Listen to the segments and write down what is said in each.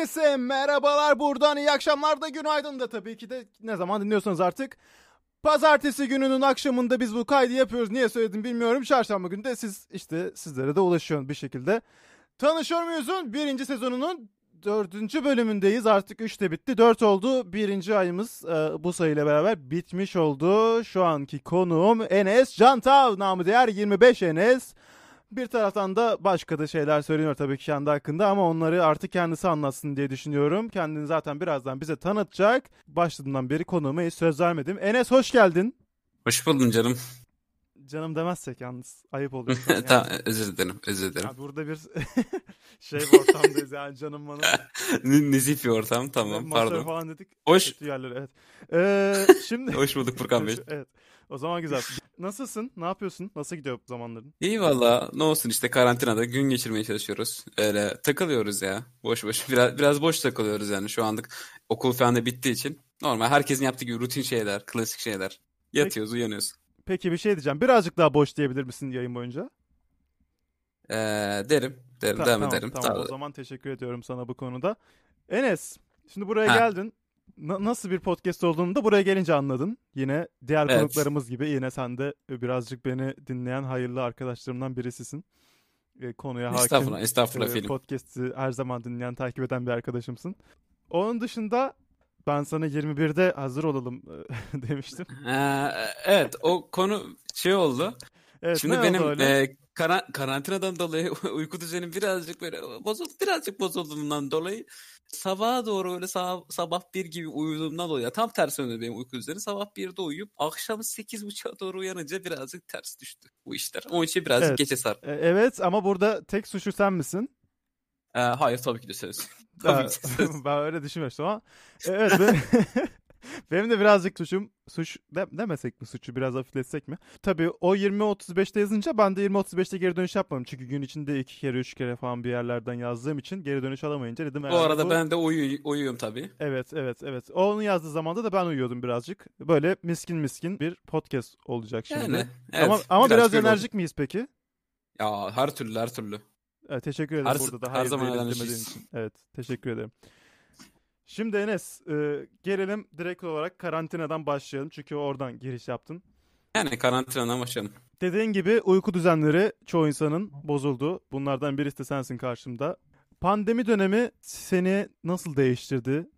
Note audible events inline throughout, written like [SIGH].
Herkese merhabalar buradan iyi akşamlar da günaydın da tabii ki de ne zaman dinliyorsanız artık. Pazartesi gününün akşamında biz bu kaydı yapıyoruz. Niye söyledim bilmiyorum. Çarşamba günü de siz işte sizlere de ulaşıyorsun bir şekilde. Tanışıyor muyuz'un birinci sezonunun dördüncü bölümündeyiz. Artık üç de bitti. Dört oldu. Birinci ayımız e, bu sayıyla beraber bitmiş oldu. Şu anki konuğum Enes Cantav. Namı değer 25 Enes. Bir taraftan da başka da şeyler söyleniyor tabii ki kendi hakkında ama onları artık kendisi anlatsın diye düşünüyorum. Kendini zaten birazdan bize tanıtacak. Başladığından beri konuğuma hiç söz vermedim. Enes hoş geldin. Hoş buldum canım. Canım demezsek yalnız ayıp oluyor. [LAUGHS] Yani. tamam özür dilerim özür dilerim. Ya burada bir [LAUGHS] şey bir ortamdayız yani canım bana. [LAUGHS] Nezih bir ortam tamam Masaya pardon. falan dedik. Hoş Kötü yerlere evet. Ee, şimdi. hoş bulduk Furkan Bey. evet. O zaman güzel. Nasılsın? Ne yapıyorsun? Nasıl gidiyor bu zamanların? İyi valla ne olsun işte karantinada gün geçirmeye çalışıyoruz. Öyle takılıyoruz ya. Boş boş biraz biraz boş takılıyoruz yani şu anlık okul falan da bittiği için. Normal herkesin yaptığı gibi rutin şeyler, klasik şeyler. Yatıyoruz, uyanıyoruz. Peki bir şey diyeceğim. Birazcık daha boş diyebilir misin yayın boyunca? Ee, derim, derim, Ta- devam tamam, ederim. Tamam Sağ o zaman teşekkür ediyorum sana bu konuda. Enes, şimdi buraya Ha. geldin. Na- nasıl bir podcast olduğunu da buraya gelince anladın. Yine diğer Evet. konuklarımız gibi yine sen de birazcık beni dinleyen hayırlı arkadaşlarımdan birisisin. E, konuya hakim. Estağfurullah, estağfurullah e. Podcast'i her zaman dinleyen, takip eden bir arkadaşımsın. Onun dışında ben sana 21'de hazır olalım e, [LAUGHS] demiştim. Ee, evet o konu şey oldu. Evet, Şimdi benim e, kara- karantinadan dolayı [LAUGHS] uyku düzenim birazcık böyle bozuldu. Birazcık bozulduğundan dolayı sabaha doğru öyle sab- sabah bir gibi uyuduğumdan dolayı tam tersi oluyor benim uyku düzeni. Sabah 1'de uyuyup akşam 8.30'a doğru uyanınca birazcık ters düştü bu işler. Onun için birazcık Evet. geçe sar. E, evet ama burada tek suçlu sen misin? Ee, hayır tabii ki de. Ben, Tabii ki de söz. [LAUGHS] ben öyle düşünmüştüm ama evet ben- [LAUGHS] [LAUGHS] benim de birazcık suçum suç de, demesek mi suçu biraz hafifletsek mi? Tabii o 20-35'te yazınca ben de 20-35'te geri dönüş yapmadım. Çünkü gün içinde iki kere üç kere falan bir yerlerden yazdığım için geri dönüş alamayınca dedim Bu herhalde arada bu- ben de uyu uyuyorum tabii. Evet evet evet. O Onun yazdığı zamanda da ben uyuyordum birazcık. Böyle miskin miskin bir podcast olacak şimdi. Yani evet, ama ama biraz oldu. enerjik miyiz peki? Ya her türlü her türlü. Evet, teşekkür ederim Her- burada da her zaman için. Evet teşekkür ederim. Şimdi Enes e, gelelim direkt olarak karantinadan başlayalım. Çünkü oradan giriş yaptın. Yani karantinadan başlayalım. Dediğin gibi uyku düzenleri çoğu insanın bozuldu. Bunlardan birisi de sensin karşımda. Pandemi dönemi seni nasıl değiştirdi?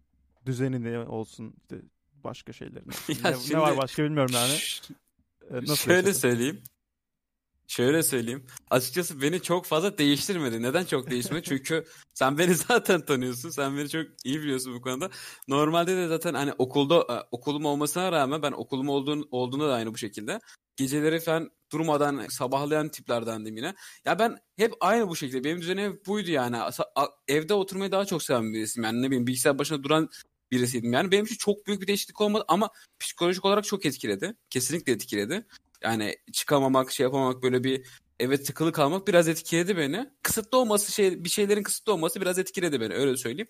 Düzenini olsun işte başka şeylerin. [LAUGHS] olsun. Ya ne, ne şimdi- var başka bilmiyorum yani. [LAUGHS] E, nasıl Şöyle yaşadın? söyleyeyim. Şöyle söyleyeyim. Açıkçası beni çok fazla değiştirmedi. Neden çok değişmedi? Çünkü [LAUGHS] sen beni zaten tanıyorsun. Sen beni çok iyi biliyorsun bu konuda. Normalde de zaten hani okulda e, okulum olmasına rağmen ben okulum olduğun, olduğunda da aynı bu şekilde. Geceleri falan durmadan sabahlayan tiplerdendim yine. Ya ben hep aynı bu şekilde. Benim düzenim buydu yani. Evde oturmayı daha çok seven birisiyim. Yani ne bileyim bilgisayar başında duran birisiydim. Yani benim için çok büyük bir değişiklik olmadı ama psikolojik olarak çok etkiledi. Kesinlikle etkiledi. Yani çıkamamak, şey yapamamak böyle bir eve tıkılı kalmak biraz etkiledi beni. Kısıtlı olması şey bir şeylerin kısıtlı olması biraz etkiledi beni öyle söyleyeyim.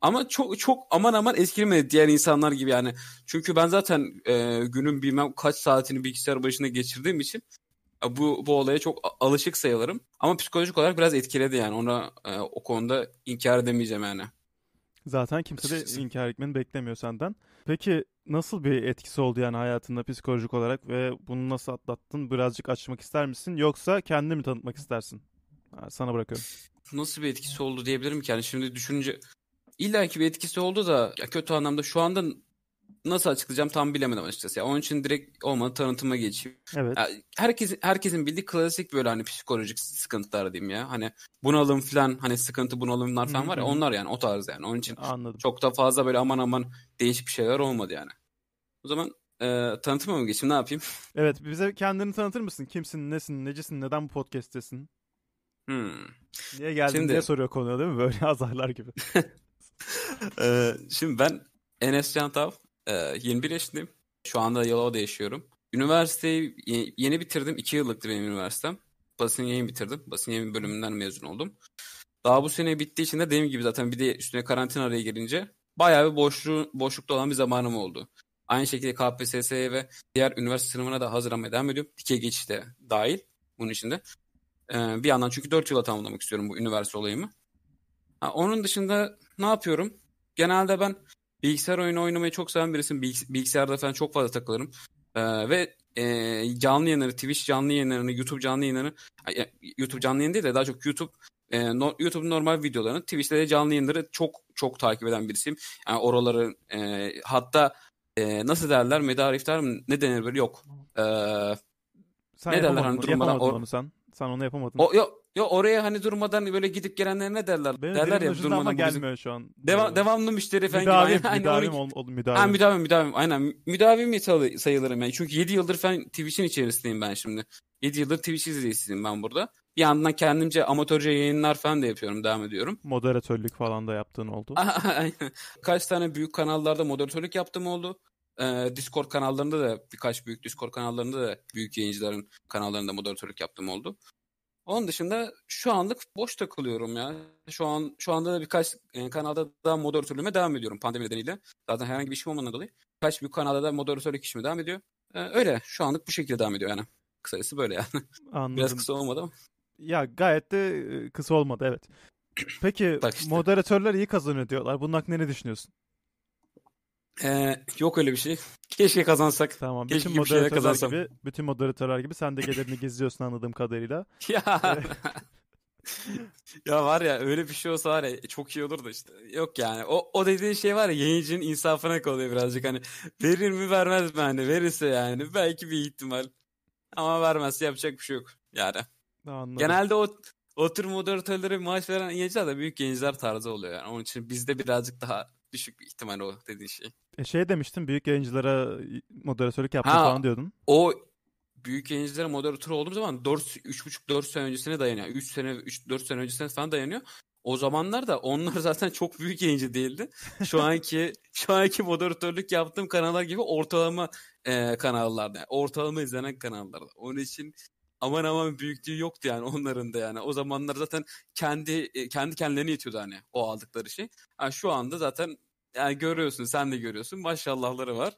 Ama çok çok aman aman etkilemedi diğer insanlar gibi yani. Çünkü ben zaten e, günün bilmem kaç saatini bilgisayar başında geçirdiğim için e, bu bu olaya çok alışık sayılırım. Ama psikolojik olarak biraz etkiledi yani. Ona e, o konuda inkar edemeyeceğim yani. Zaten kimse de inkar etmeni beklemiyor senden. Peki nasıl bir etkisi oldu yani hayatında psikolojik olarak ve bunu nasıl atlattın? Birazcık açmak ister misin yoksa kendini mi tanıtmak istersin? Sana bırakıyorum. nasıl bir etkisi oldu diyebilirim ki. Yani şimdi düşününce illa ki bir etkisi oldu da ya kötü anlamda şu anda nasıl açıklayacağım tam bilemedim açıkçası. Ya onun için direkt olmadı tanıtıma geçeyim. Evet. Ya herkes herkesin bildiği klasik böyle hani psikolojik sıkıntılar diyeyim ya. Hani bunalım falan hani sıkıntı bunalımlar falan var ya onlar yani o tarz yani. Onun için Anladım. çok da fazla böyle aman aman değişik bir şeyler olmadı yani. O zaman e, tanıtıma mı geçeyim ne yapayım? [LAUGHS] Evet bize kendini tanıtır mısın? Kimsin, nesin, necisin, neden bu podcast'tesin? Hmm. Niye geldin Şimdi- diye soruyor konuya değil mi? Böyle [LAUGHS] azarlar gibi. Ee, [LAUGHS] şimdi ben Enes Cantav, e, 21 yaşındayım. Şu anda Yalova'da yaşıyorum. Üniversiteyi ye- yeni bitirdim. 2 yıllıktı benim üniversitem. Basın yayın bitirdim. Basın yayın bölümünden mezun oldum. Daha bu sene bittiği için de dediğim gibi zaten bir de üstüne karantina araya girince bayağı bir boşluğu, boşlukta olan bir zamanım oldu. Aynı şekilde KPSS'ye ve diğer üniversite sınavına da hazırlanmaya devam ediyorum. Dikey geçiş de dahil bunun içinde. Ee, bir yandan çünkü 4 yıla tamamlamak istiyorum bu üniversite olayımı. Ha, onun dışında ne yapıyorum? Genelde ben bilgisayar oyunu oynamayı çok seven birisiyim. Bilgis- bilgisayarda falan çok fazla takılırım. Ee, ve e, canlı yayınları, Twitch canlı yayınlarını, YouTube canlı yayınlarını, ay, ya, YouTube canlı yayın değil de daha çok YouTube e, no, YouTube'un normal videolarını, Twitch'te de canlı yayınları çok çok takip eden birisiyim. Yani oraları e, hatta e, nasıl derler medar iftar mı ne denir böyle yok. E, Sen Ne derler hani onu- durmadan yapamadın or- onu sen. Sen onu yapamadın. o yo, yo oraya hani durmadan böyle gidip gelenlere ne derler? Benim derler ya ucunda ama durmadan bu bizim- gelmiyor şu an. Deva- devamlı müşteri falan. Müdavim, [LAUGHS] Aynen, müdavim, onu- ol, ol- Ha müdavim. müdavim müdavim aynen. Müdavim sayılırım yani. Çünkü 7 yıldır falan Twitch'in içerisindeyim ben şimdi. 7 yıldır Twitch izleyicisiyim ben burada. Bir yandan kendimce amatörce yayınlar falan da yapıyorum. Devam ediyorum. Moderatörlük falan da yaptığın oldu. [LAUGHS] Aynen. Kaç tane büyük kanallarda moderatörlük yaptığım oldu. Ee, Discord kanallarında da birkaç büyük Discord kanallarında da büyük yayıncıların kanallarında moderatörlük yaptığım oldu. Onun dışında şu anlık boş takılıyorum ya. Şu an şu anda da birkaç e, kanalda da moderatörlüğüme devam ediyorum pandemi nedeniyle. Zaten herhangi bir işim olmadığından dolayı. Birkaç büyük kanalda da moderatörlük işime devam ediyor. Ee, öyle şu anlık bu şekilde devam ediyor yani. Kısacası böyle yani. Anladım. Biraz kısa olmadı ama. Ya gayet de e, kısa olmadı evet. [CLEARS THROAT] Peki işte. moderatörler iyi kazanıyor diyorlar. Bunun hakkında ne düşünüyorsun? Ee, yok öyle bir şey. Keşke kazansak. Tamam. Keşke bütün moderatörler kazansam. gibi, bütün moderatörler gibi sen de gelirini gizliyorsun anladığım kadarıyla. [LAUGHS] Ya. [LAUGHS] ya var ya öyle bir şey olsa var ya çok iyi olur da işte. Yok yani. O, o dediğin şey var ya yayıncının insafına kalıyor birazcık hani. Verir mi vermez mi hani. Verirse yani belki bir ihtimal. Ama vermezse yapacak bir şey yok. Yani. Anladım. Genelde o o tür moderatörlere maaş veren yayıncılar da büyük yayıncılar tarzı oluyor yani. Onun için bizde birazcık daha düşük bir ihtimal o dediğin şey. E şey demiştin büyük yayıncılara moderatörlük yaptın Ha, falan diyordun. O büyük yayıncılara moderatör olduğum zaman 4 3,5 4 sene öncesine dayanıyor. 3 sene 3 4 sene öncesine falan dayanıyor. O zamanlar da onlar [LAUGHS] zaten çok büyük yayıncı değildi. Şu anki [LAUGHS] şu anki moderatörlük yaptığım kanallar gibi ortalama e, kanallarda. Yani ortalama izlenen kanallarda. Onun için aman aman büyüklüğü yoktu yani onların da yani. O zamanlar zaten kendi e, kendi kendilerine yetiyordu hani o aldıkları şey. Ha, şu anda zaten yani görüyorsun sen de görüyorsun maşallahları var.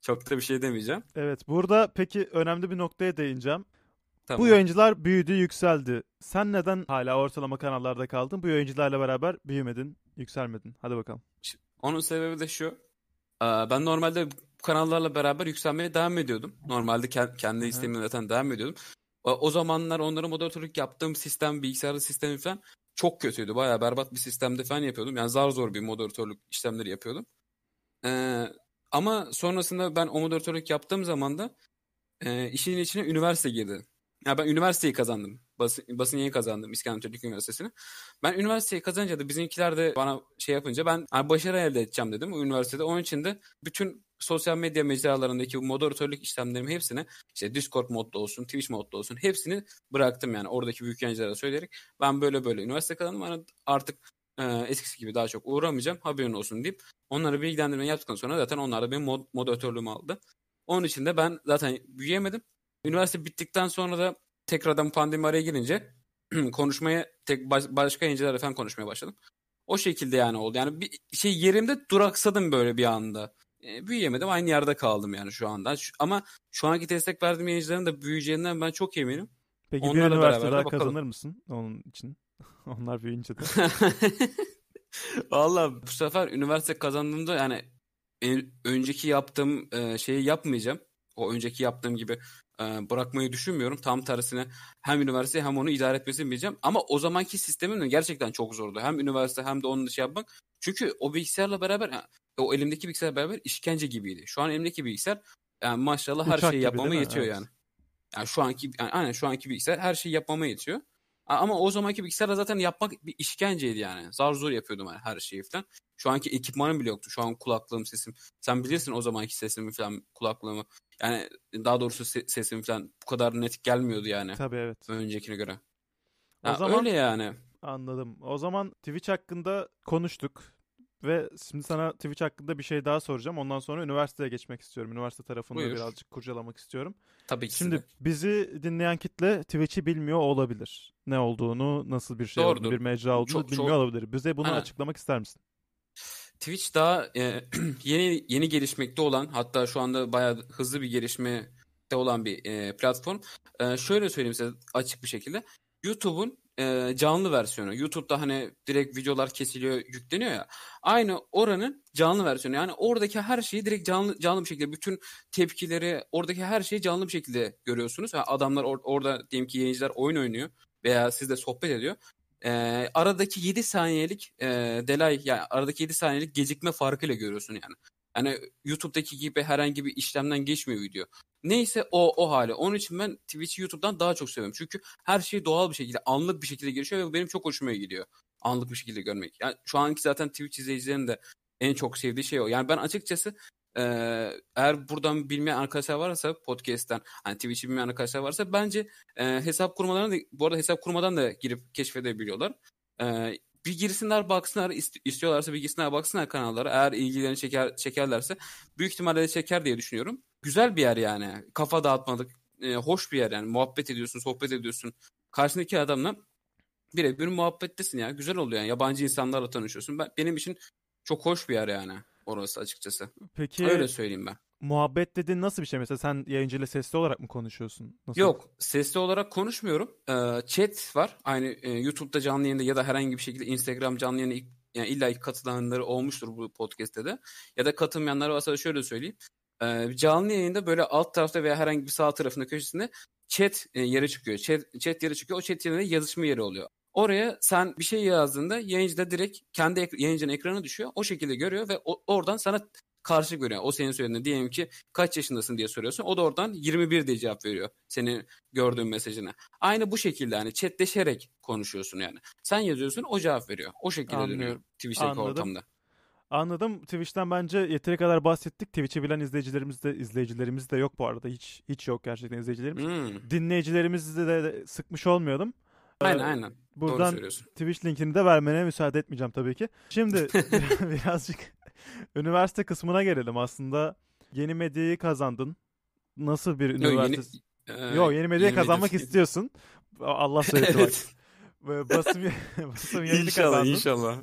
Çok da bir şey demeyeceğim. Evet burada peki önemli bir noktaya değineceğim. Tamam. Bu yayıncılar büyüdü, yükseldi. Sen neden hala ortalama kanallarda kaldın? Bu yayıncılarla beraber büyümedin, yükselmedin. Hadi bakalım. Onun sebebi de şu. Ben normalde bu kanallarla beraber yükselmeye devam ediyordum. Normalde ke- kendi istemimle zaten devam ediyordum. O zamanlar onlara moderatörlük yaptığım sistem, bilgisayarda sistemi falan çok kötüydü. Bayağı berbat bir sistemde falan yapıyordum. Yani zar zor bir moderatörlük işlemleri yapıyordum. Ee, ama sonrasında ben o moderatörlük yaptığım zaman da e, işin içine üniversite girdi. Ya ben üniversiteyi kazandım. Basın, basın yayın kazandım İskender Türk Üniversitesi'ni. Ben üniversiteyi kazanınca da bizimkiler de bana şey yapınca ben "Ha, başarı elde edeceğim dedim o üniversitede. Onun için de bütün sosyal medya mecralarındaki bu moderatörlük işlemlerimi hepsini işte Discord modda olsun, Twitch modda olsun hepsini bıraktım yani oradaki büyük yayıncılara söyleyerek ben böyle böyle üniversite kazandım. Hani artık e, eskisi gibi daha çok uğramayacağım haberin olsun deyip onları bilgilendirme yaptıktan sonra zaten onlar da benim mod, moderatörlüğümü aldı. Onun için de ben zaten büyüyemedim. Üniversite bittikten sonra da tekrardan pandemi araya girince [CLEARS THROAT] konuşmaya tek baş- başka yayıncılarla falan konuşmaya başladım. O şekilde yani oldu. Yani bir şey yerimde duraksadım böyle bir anda. E, büyüyemedim. Aynı yerde kaldım yani şu anda. Şu- ama şu anki destek verdiğim yayıncıların da büyüyeceğinden ben çok eminim. Peki bir Onlarla üniversite beraber de daha bakalım. kazanır mısın onun için? [LAUGHS] Onlar büyüyünce de. [LAUGHS] Valla bu sefer üniversite kazandığımda yani en- önceki yaptığım e, şeyi yapmayacağım. O önceki yaptığım gibi e, bırakmayı düşünmüyorum. Tam tersine hem üniversite hem onu idare etmesini bileceğim. Ama o zamanki sistemim de gerçekten çok zordu. Hem üniversite hem de onun dışı yapmak. Çünkü o bilgisayarla beraber o elimdeki bilgisayarla beraber işkence gibiydi. Şu an elimdeki bilgisayar yani maşallah her Uçak şeyi gibi yapmama yetiyor Evet. yani. Yani şu anki yani aynen şu anki bilgisayar her şeyi yapmama yetiyor. Ama o zamanki bilgisayarla zaten yapmak bir işkenceydi yani. Zar zor yapıyordum yani her şeyi falan. Şu anki ekipmanım bile yoktu. Şu an kulaklığım, sesim. Sen bilirsin o zamanki sesimi falan, kulaklığımı. Yani daha doğrusu se- sesim falan bu kadar net gelmiyordu yani. Tabii evet. Öncekine göre. O Ha, zaman Öyle yani. Anladım. O zaman Twitch hakkında konuştuk. Ve şimdi sana Twitch hakkında bir şey daha soracağım. Ondan sonra üniversiteye geçmek istiyorum. Üniversite tarafını da Buyur. birazcık kurcalamak istiyorum. Tabii ki Şimdi de. bizi dinleyen kitle Twitch'i bilmiyor olabilir. Ne olduğunu, nasıl bir şey olduğunu, bir mecra olduğunu Çok- bilmiyor çok- olabilir. Bize bunu Aynen. açıklamak ister misin? Twitch daha e, [CLEARS THROAT] yeni yeni gelişmekte olan hatta şu anda bayağı hızlı bir gelişmekte olan bir e, platform. E, şöyle söyleyeyim size açık bir şekilde. YouTube'un e, canlı versiyonu. YouTube'da hani direkt videolar kesiliyor, yükleniyor ya. Aynı oranın canlı versiyonu. Yani oradaki her şeyi direkt canlı canlı bir şekilde bütün tepkileri, oradaki her şeyi canlı bir şekilde görüyorsunuz. Yani adamlar or- orada diyelim ki yayıncılar oyun oynuyor veya sizle sohbet ediyor. E, aradaki 7 saniyelik e, delay yani aradaki 7 saniyelik gecikme farkıyla görüyorsun yani. Yani YouTube'daki gibi herhangi bir işlemden geçmiyor video. Neyse o o hali. Onun için ben Twitch'i YouTube'dan daha çok seviyorum. Çünkü her şey doğal bir şekilde, anlık bir şekilde gelişiyor ve bu benim çok hoşuma gidiyor. Anlık bir şekilde görmek. Yani şu anki zaten Twitch izleyicilerinin de en çok sevdiği şey o. Yani ben açıkçası eğer buradan bilmeyen arkadaşlar varsa podcast'ten hani Twitch'i bilmeyen arkadaşlar varsa bence e, hesap kurmalarını da bu arada hesap kurmadan da girip keşfedebiliyorlar. E, bir girsinler baksınlar ist- istiyorlarsa bir girsinler baksınlar kanallara. Eğer ilgilerini çeker çekerlerse büyük ihtimalle de çeker diye düşünüyorum. Güzel bir yer yani. Kafa dağıtmalık, e, hoş bir yer yani. Muhabbet ediyorsun, sohbet ediyorsun. Karşındaki adamla birebir muhabbettesin ya. Güzel oluyor yani. Yabancı insanlarla tanışıyorsun. Ben, benim için çok hoş bir yer yani orası açıkçası. Peki Öyle söyleyeyim ben. Muhabbet dediğin nasıl bir şey? Mesela sen yayıncıyla sesli olarak mı konuşuyorsun? Nasıl? Yok, sesli olarak konuşmuyorum. Ee, chat var. Aynı e, YouTube'da canlı yayında ya da herhangi bir şekilde Instagram canlı yayına ilk- yani illa ki katılanları olmuştur bu podcast'te de. Ya da katılmayanlar varsa da şöyle söyleyeyim. Ee, canlı yayında böyle alt tarafta veya herhangi bir sağ tarafında köşesinde chat e, yeri çıkıyor. Chat, chat yeri çıkıyor. O chat yerine yazışma yeri oluyor. Oraya sen bir şey yazdığında yayıncı da direkt kendi ek- yayıncının ekranı düşüyor. O şekilde görüyor ve o- oradan sana karşı görüyor. O senin söylediğinde diyelim ki kaç yaşındasın diye soruyorsun. O da oradan 21 diye cevap veriyor senin gördüğün mesajına. Aynı bu şekilde hani chatleşerek konuşuyorsun yani. Sen yazıyorsun o cevap veriyor. O şekilde dönüyor. Twitch'teki Anladım. ortamda. Anladım. Twitch'ten bence yeteri kadar bahsettik. Twitch'i bilen izleyicilerimiz de izleyicilerimiz de yok bu arada. Hiç hiç yok gerçekten izleyicilerimiz. Hmm. Dinleyicilerimizi de, de sıkmış olmayalım. Ee, Aynen aynen. Buradan. Twitch linkini de vermene müsaade etmeyeceğim tabii ki. Şimdi [LAUGHS] [LAUGHS] birazcık [LAUGHS] üniversite kısmına gelelim. Aslında yeni medyayı kazandın. Nasıl bir Yo, yeni, üniversite? e, Yok yeni medyayı medya kazanmak fikri- istiyorsun. Allah [LAUGHS] söyledi bak. Evet. Ve Basım, [LAUGHS] basım yayını İnşallah kazandın. inşallah.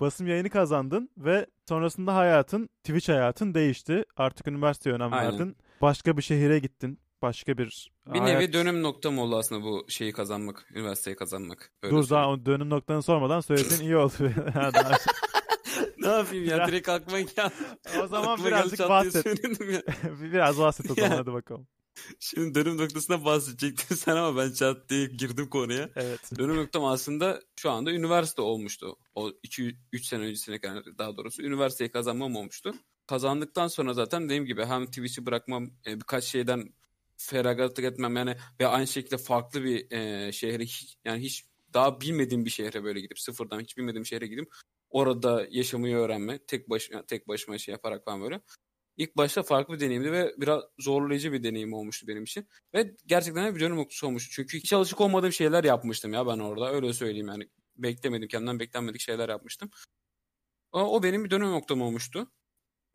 Basım yayını kazandın ve sonrasında hayatın, Twitch hayatın değişti. Artık üniversiteye önem Aynen. verdin. Başka bir şehire gittin. Başka bir Bir hayat- nevi dönüm noktam oldu aslında bu şeyi kazanmak, üniversiteyi kazanmak. Öyle Dur daha dönüm noktanı sormadan söyledin iyi oldu. Ne yapayım ya direkt aklıma geldi. o zaman Aklıma birazcık bahset. ya. [LAUGHS] Biraz bahset o zaman hadi bakalım. Şimdi dönüm noktasına bahsedecektin [LAUGHS] sen ama ben çat diye girdim konuya. Evet. Dönüm noktam aslında şu anda üniversite olmuştu. O 2-3 sene öncesine kadar daha doğrusu üniversiteyi kazanmam olmuştu. Kazandıktan sonra zaten dediğim gibi hem Twitch'i bırakmam, e, birkaç şeyden feragatlık etmem yani ve aynı şekilde farklı bir e, şehre hiç, yani hiç daha bilmediğim bir şehre böyle gidip sıfırdan hiç bilmediğim şehre gidip orada yaşamayı öğrenme tek baş tek başıma şey yaparak falan böyle. İlk başta farklı bir deneyimdi ve biraz zorlayıcı bir deneyim olmuştu benim için. Ve gerçekten bir dönüm noktası olmuştu. Çünkü hiç alışık olmadığım şeyler yapmıştım ya ben orada. Öyle söyleyeyim yani. Beklemedim, kendimden beklenmedik şeyler yapmıştım. O, o benim bir dönüm noktam olmuştu.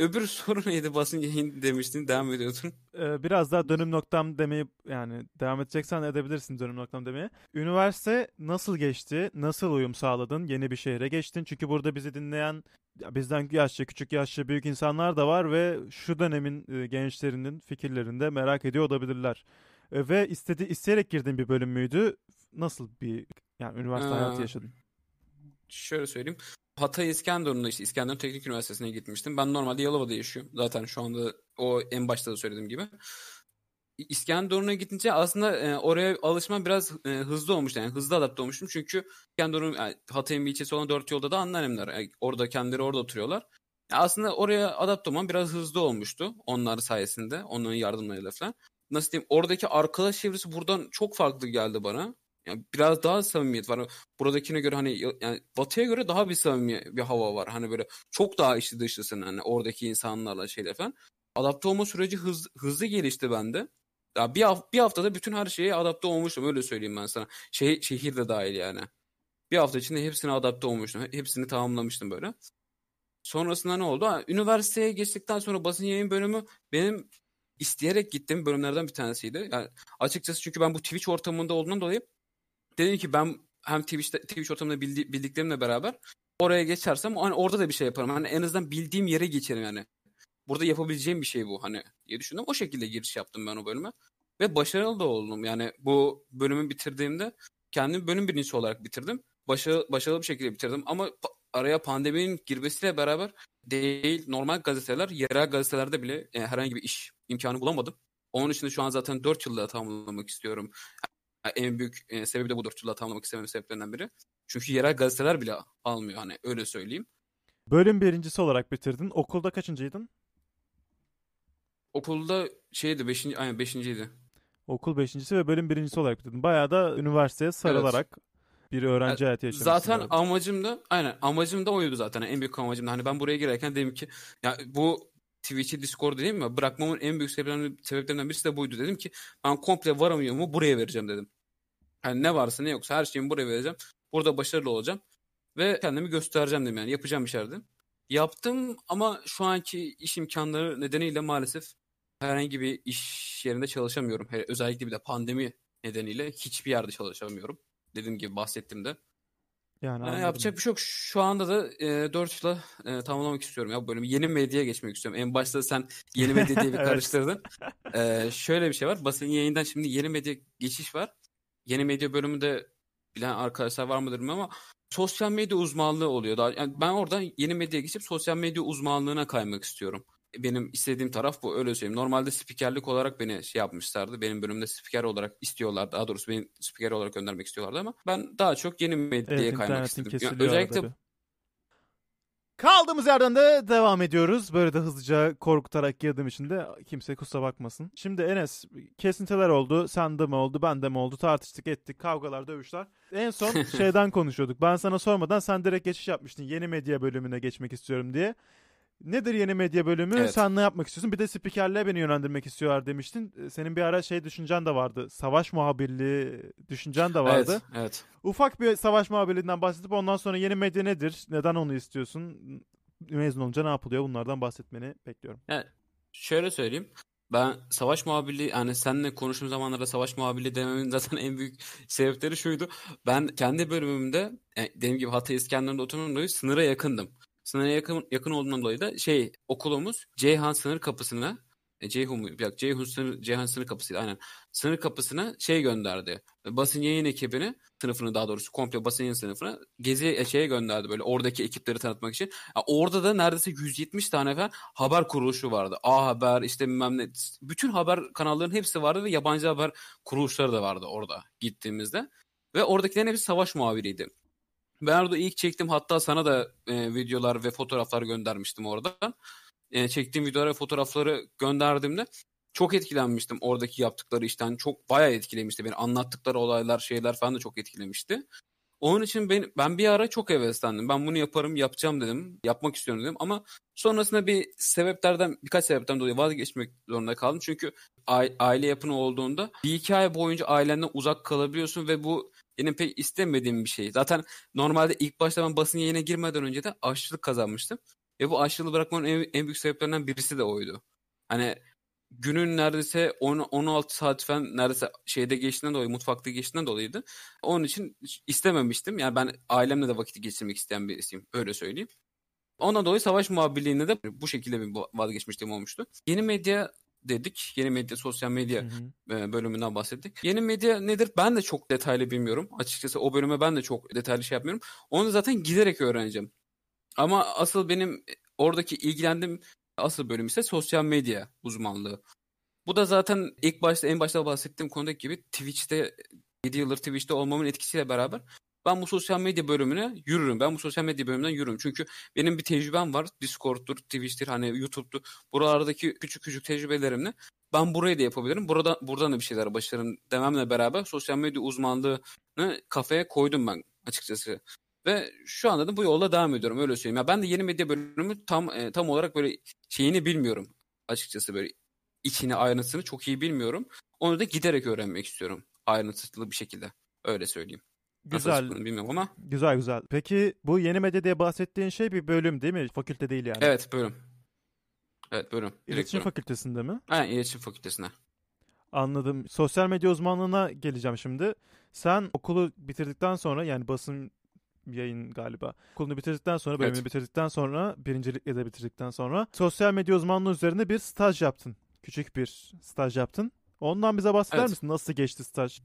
Öbür soru [LAUGHS] neydi? Basın yayın demiştin, devam ediyordun. Ee, biraz daha dönüm noktam demeyi yani devam edeceksen edebilirsin dönüm noktam demeye. Üniversite nasıl geçti? Nasıl uyum sağladın? Yeni bir şehre geçtin. Çünkü burada bizi dinleyen bizden yaşça küçük yaşça büyük insanlar da var ve şu dönemin e, gençlerinin fikirlerini de merak ediyor olabilirler. E, ve istedi isteyerek girdiğin bir bölüm müydü? Nasıl bir yani üniversite hayatı Ee, yaşadın? Şöyle söyleyeyim. Hatay İskenderun'da işte İskenderun Teknik Üniversitesi'ne gitmiştim. Ben normalde Yalova'da yaşıyorum. Zaten şu anda o en başta da söylediğim gibi. İskenderun'a gidince aslında e, oraya alışma biraz e, hızlı olmuştu. Yani hızlı adapte olmuştum. Çünkü İskenderun, yani Hatay'ın bir ilçesi olan dört yolda da anneannemler. Yani orada kendileri orada oturuyorlar. Yani aslında oraya adapte olmam biraz hızlı olmuştu. Onlar sayesinde. Onların yardımlarıyla falan. Nasıl diyeyim? Oradaki arkadaş çevresi buradan çok farklı geldi bana. Yani biraz daha samimiyet var. Buradakine göre hani ya- yani batıya göre daha bir samimi bir hava var. Hani böyle çok daha içli dışlısın hani oradaki insanlarla şeyler falan. Adapte olma süreci hız, hızlı gelişti bende. Ya bir, bir haftada bütün her şeye adapte olmuştum öyle söyleyeyim ben sana. Şey, şehir de dahil yani. Bir hafta içinde hepsine adapte olmuştum. Hepsini tamamlamıştım böyle. Sonrasında ne oldu? Ha, üniversiteye geçtikten sonra basın yayın bölümü benim isteyerek gittiğim bölümlerden bir tanesiydi. Yani açıkçası çünkü ben bu Twitch ortamında olduğundan dolayı dedim ki ben hem Twitch'te, Twitch ortamında bildi, bildiklerimle beraber oraya geçersem hani orada da bir şey yaparım. Hani en azından bildiğim yere geçerim yani. Burada yapabileceğim bir şey bu hani diye düşündüm. O şekilde giriş yaptım ben o bölüme. Ve başarılı da oldum. Yani bu bölümü bitirdiğimde kendimi bölüm birincisi olarak bitirdim. Başarılı, başarılı bir şekilde bitirdim ama araya pandeminin girmesiyle beraber değil normal gazeteler, yerel gazetelerde bile e, herhangi bir iş imkanı bulamadım. Onun için de şu an zaten 4 yılda tamamlamak istiyorum. Yani en büyük e, sebebi de bu 4 yılda tamamlamak istememin sebeplerinden biri. Çünkü yerel gazeteler bile almıyor hani öyle söyleyeyim. Bölüm birincisi olarak bitirdin. Okulda kaçıncıydın? Okulda şeydi 5. aynen 5.ydi. Okul beşincisi ve bölüm birincisi olarak bitirdin. Bayağı da üniversiteye sarılarak bir öğrenci hayatı yaşamışsın. Zaten galiba. amacım da aynen amacım da oydu zaten. En büyük amacım da hani ben buraya girerken dedim ki ya bu Twitch'i Discord değil mi? Bırakmamın en büyük sebeplerinden, birisi de buydu. Dedim ki ben komple varamıyorumu buraya vereceğim dedim. Yani ne varsa ne yoksa her şeyimi buraya vereceğim. Burada başarılı olacağım. Ve kendimi göstereceğim dedim yani. Yapacağım şey dedim. Yaptım ama şu anki iş imkanları nedeniyle maalesef herhangi bir iş yerinde çalışamıyorum. Özellikle bir de pandemi nedeniyle hiçbir yerde çalışamıyorum. Dediğim gibi bahsettim de. Yani Yani anladım. yapacak bir şey yok. Şu anda da e, 4 yıla e, tamamlamak istiyorum ya bu bölümü. Yeni medyaya geçmek istiyorum. En başta sen yeni medya diye bir [LAUGHS] Evet. karıştırdın. E, şöyle bir şey var. Basın yayından şimdi yeni medya geçiş var. Yeni medya bölümünde bilen arkadaşlar var mıdır bilmiyorum ama sosyal medya uzmanlığı oluyor. Daha, yani ben oradan yeni medyaya geçip sosyal medya uzmanlığına kaymak istiyorum. Benim istediğim taraf bu öyle söyleyeyim. Normalde spikerlik olarak beni şey yapmışlardı. Benim bölümde spiker olarak istiyorlardı. Daha doğrusu beni spiker olarak göndermek istiyorlardı ama ben daha çok yeni medyaya Evet kaymak istedim. Yani özellikle arada. Kaldığımız yerden de Devam ediyoruz. Böyle de hızlıca korkutarak girdiğim için de kimse kusura bakmasın. Şimdi Enes kesintiler oldu. Sende mi oldu, bende mi oldu? Tartıştık, ettik. Kavgalar, dövüşler. En son [LAUGHS] şeyden konuşuyorduk. Ben sana sormadan sen direkt geçiş yapmıştın. Yeni medya bölümüne geçmek istiyorum diye. Nedir yeni medya bölümü? Evet. Sen ne yapmak istiyorsun? Bir de spikerliğe beni yönlendirmek istiyorlar demiştin. Senin bir ara şey düşüncen de vardı. Savaş muhabirliği düşüncen de vardı. Evet, evet. Ufak bir savaş muhabirliğinden bahsedip ondan sonra yeni medya nedir? Neden onu istiyorsun? Mezun olunca ne yapılıyor? Bunlardan bahsetmeni bekliyorum. Şöyle söyleyeyim. Ben savaş muhabirliği yani seninle konuştuğum zamanlarda savaş muhabirliği dememin [LAUGHS] zaten en büyük sebepleri şuydu. Ben kendi bölümümde e, dediğim gibi Hatay İskenderun'da oturduğumdan dolayı sınıra yakındım. Sınıra yakın, yakın olduğundan dolayı da şey okulumuz Ceyhan sınır kapısına e, Ceyhun? Yok, Ceyhun sınır, Ceyhan sınır kapısıydı aynen. Sınır kapısına şey gönderdi. Basın yayın ekibini sınıfını daha doğrusu komple basın yayın sınıfına gezi e, şeye gönderdi böyle oradaki ekipleri tanıtmak için. Ya orada da neredeyse 170 tane falan haber kuruluşu vardı. A Haber işte bilmem ne. Bütün haber kanallarının hepsi vardı ve yabancı haber kuruluşları da vardı orada gittiğimizde. Ve oradakilerin hepsi savaş muhabiriydi. Ben orada ilk çektim hatta sana da e, videolar ve fotoğraflar göndermiştim oradan. E, çektiğim videolar ve fotoğrafları gönderdiğimde çok etkilenmiştim oradaki yaptıkları işten. Çok bayağı etkilemişti beni. Anlattıkları olaylar, şeyler falan da çok etkilemişti. Onun için ben, ben bir ara çok heveslendim. Ben bunu yaparım, yapacağım dedim. Yapmak istiyorum dedim. Ama sonrasında bir sebeplerden, birkaç sebepten dolayı vazgeçmek zorunda kaldım. Çünkü ai- aile yapın olduğunda bir iki ay boyunca ailenden uzak kalabiliyorsun ve bu benim pek istemediğim bir şey. Zaten normalde ilk başta ben basın yayına girmeden önce de aşçılık kazanmıştım. Ve bu aşçılığı bırakmanın en, en büyük sebeplerinden birisi de oydu. Hani günün neredeyse 10, 16 saat falan neredeyse şeyde geçtiğinden dolayı, mutfakta geçtiğinden dolayıydı. Onun için istememiştim. Yani ben ailemle de vakit geçirmek isteyen birisiyim. Öyle söyleyeyim. Ondan dolayı savaş muhabirliğine de bu şekilde bir vazgeçmişliğim olmuştu. Yeni medya dedik. Yeni medya, sosyal medya Hı hı. e, bölümünden bahsettik. Yeni medya nedir? Ben de çok detaylı bilmiyorum. Açıkçası o bölüme ben de çok detaylı şey yapmıyorum. Onu zaten giderek öğreneceğim. Ama asıl benim oradaki ilgilendiğim asıl bölüm ise sosyal medya uzmanlığı. Bu da zaten ilk başta en başta bahsettiğim konudaki gibi Twitch'te 7 yıldır Twitch'te olmamın etkisiyle beraber ben bu sosyal medya bölümüne yürürüm. Ben bu sosyal medya bölümünden yürürüm. Çünkü benim bir tecrübem var. Discord'dur, Twitch'tir, hani YouTube'dur. Buralardaki küçük küçük tecrübelerimle ben burayı da yapabilirim. Burada, buradan da bir şeyler başarırım dememle beraber sosyal medya uzmanlığını kafaya koydum ben açıkçası. Ve şu anda da bu yolla devam ediyorum öyle söyleyeyim. Ya ben de yeni medya bölümü tam e, tam olarak böyle şeyini bilmiyorum açıkçası böyle içini ayrıntısını çok iyi bilmiyorum. Onu da giderek öğrenmek istiyorum ayrıntılı bir şekilde. Öyle söyleyeyim. Güzel. bilmiyorum ama Güzel güzel. Peki bu yeni medya diye bahsettiğin şey bir bölüm değil mi? Fakülte değil yani. evet bölüm. Evet bölüm. Direkt İletişim bölüm. fakültesinde mi? Aynen iletişim fakültesine. Anladım. Sosyal medya uzmanlığına geleceğim şimdi. Sen okulu bitirdikten sonra yani basın yayın galiba. Okulunu bitirdikten sonra, bölümünü Evet. bitirdikten sonra, birincilikle de bitirdikten sonra sosyal medya uzmanlığı üzerine bir staj yaptın. Küçük bir staj yaptın. Ondan bize bahseder Evet. misin? Nasıl geçti staj?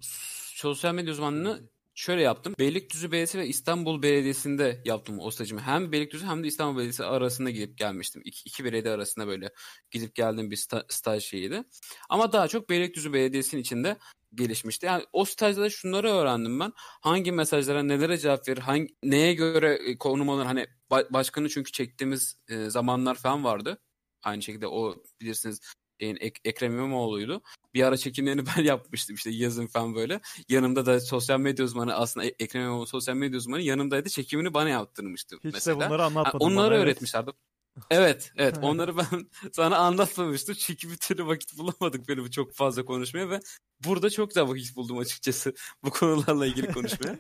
Sosyal medya uzmanlığını şöyle yaptım. Beylikdüzü Belediyesi ve İstanbul Belediyesi'nde yaptım o stajımı. Hem Beylikdüzü hem de İstanbul Belediyesi arasında gidip gelmiştim. İki, iki belediye arasında böyle gidip geldiğim bir sta- staj şeyiydi. Ama daha çok Beylikdüzü Belediyesi'nin içinde gelişmişti. Yani o stajda da şunları öğrendim ben. Hangi mesajlara nelere cevap verir, hangi, neye göre e, konum alır. Hani ba- başkanı çünkü çektiğimiz e, zamanlar falan vardı. Aynı şekilde o bilirsiniz şeyin, Ek- Ekrem İmamoğlu'ydu. Bir ara çekimlerini [LAUGHS] ben yapmıştım işte yazın falan böyle. Yanımda da sosyal medya uzmanı aslında E- Ekrem İmamoğlu sosyal medya uzmanı yanımdaydı. Çekimini bana yaptırmıştı Hiç mesela. de bunları Ha, anlatmadın onları bana, evet. öğretmişlerdi. Evet, evet. [LAUGHS] Onları ben [LAUGHS] sana anlatmamıştım. Çünkü bir türlü vakit bulamadık böyle çok fazla konuşmaya ve burada çok güzel vakit buldum açıkçası bu konularla ilgili konuşmaya.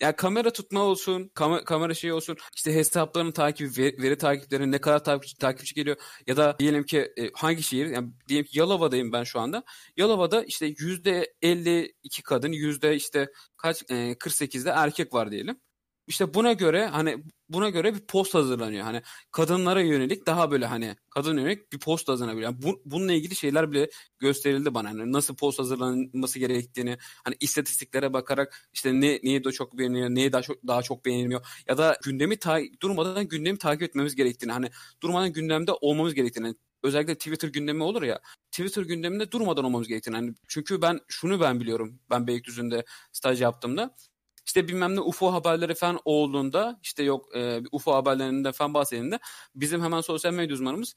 Ya kamera tutma olsun, kam- kamera şeyi olsun, işte hesapların takibi, veri, veri takipleri ne kadar takipçi, takipçi geliyor ya da diyelim ki e, hangi şehir, yani diyelim ki Yalova'dayım ben şu anda. Yalova'da işte yüzde 52 kadın, yüzde işte kaç e, 48'de erkek var diyelim. İşte buna göre hani buna göre bir post hazırlanıyor. Hani kadınlara yönelik daha böyle hani kadın yönelik bir post hazırlanabiliyor. Yani bu, bununla ilgili şeyler bile gösterildi bana. Hani nasıl post hazırlanması gerektiğini hani istatistiklere bakarak işte ne niye daha çok beğeniliyor, neye daha çok daha çok beğenilmiyor ya da gündemi ta- durmadan gündemi takip etmemiz gerektiğini hani durmadan gündemde olmamız gerektiğini hani özellikle Twitter gündemi olur ya Twitter gündeminde durmadan olmamız gerektiğini hani çünkü ben şunu ben biliyorum ben Beylikdüzü'nde staj yaptığımda işte bilmem ne UFO haberleri falan olduğunda işte yok e, UFO haberlerinden falan bahsedildiğinde bizim hemen sosyal medya uzmanımız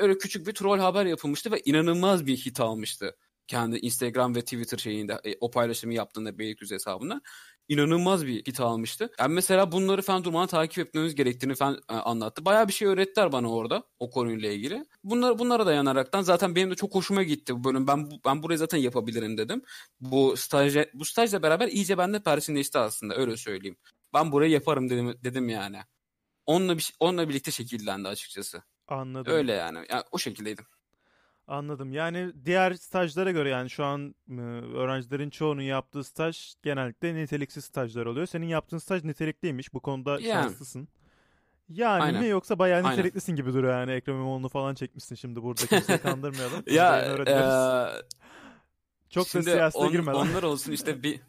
öyle küçük bir troll haber yapılmıştı ve inanılmaz bir hit almıştı. Kendi Instagram ve Twitter şeyinde e, o paylaşımı yaptığında Beylikdüzü hesabından inanılmaz bir hit almıştı. Yani mesela bunları falan durmadan takip etmemiz gerektiğini falan e, anlattı. Bayağı bir şey öğrettiler bana orada o konuyla ilgili. Bunlar bunlara dayanaraktan zaten benim de çok hoşuma gitti bu bölüm. Ben ben burayı zaten yapabilirim dedim. Bu stajla bu stajla beraber iyice bende persinleşti aslında öyle söyleyeyim. Ben burayı yaparım dedim dedim yani. Onunla bir, onunla birlikte şekillendi açıkçası. Anladım. Öyle yani. yani o şekildeydim. Anladım. Yani diğer stajlara göre yani şu an e, öğrencilerin çoğunun yaptığı staj genellikle niteliksiz stajlar oluyor. Senin yaptığın staj nitelikliymiş. Bu konuda Yani. şanslısın. Yani Aynen. mi yoksa bayağı Aynen. niteliklisin gibi duruyor yani. Ekrem İmamoğlu'nu falan çekmişsin şimdi burada kimseyi [LAUGHS] kandırmayalım. Ya eee, Çok da Şimdi siyasete on- girmeden. Onlar olsun işte bir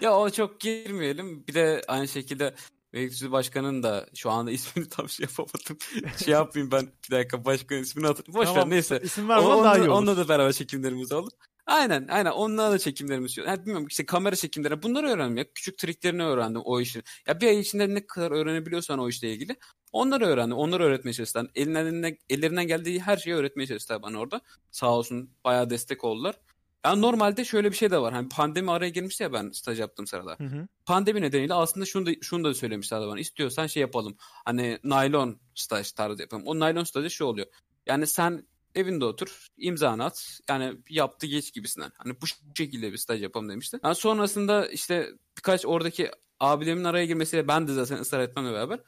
ya o çok girmeyelim. Bir de aynı şekilde Beylikdüzü Başkanı'nın da şu anda [LAUGHS] ismini tam şey yapamadım. şey yapmayayım ben bir dakika başkanın ismini hatırlayayım. Boş ver Tamam, neyse. İsim O- vermem daha iyi onunla, olur. onunla da beraber çekimlerimiz olur. Aynen aynen onunla da çekimlerimiz yok. Yani bilmiyorum işte kamera çekimleri bunları öğrendim ya. Küçük triklerini öğrendim o işin. Ya bir ay içinde ne kadar öğrenebiliyorsan o işle ilgili. Onları öğrendim. Onları öğretmeye çalıştılar. Elinden, ellerinden geldiği her şeyi öğretmeye çalıştılar bana orada. Sağ olsun bayağı destek oldular. Yani normalde şöyle bir şey de var. Hani pandemi araya girmişti ya ben staj yaptığım sırada. Hı hı. Pandemi nedeniyle aslında şunu da, şunu da söylemişlerdi bana. İstiyorsan şey yapalım. Hani naylon staj tarzı yapalım. O naylon stajı şu oluyor. Yani sen evinde otur, imzanı at. Yani yaptı geç gibisinden. Hani bu şekilde bir staj yapalım demişti. Yani sonrasında işte birkaç oradaki abilerimin araya girmesiyle ben de zaten ısrar etmemle beraber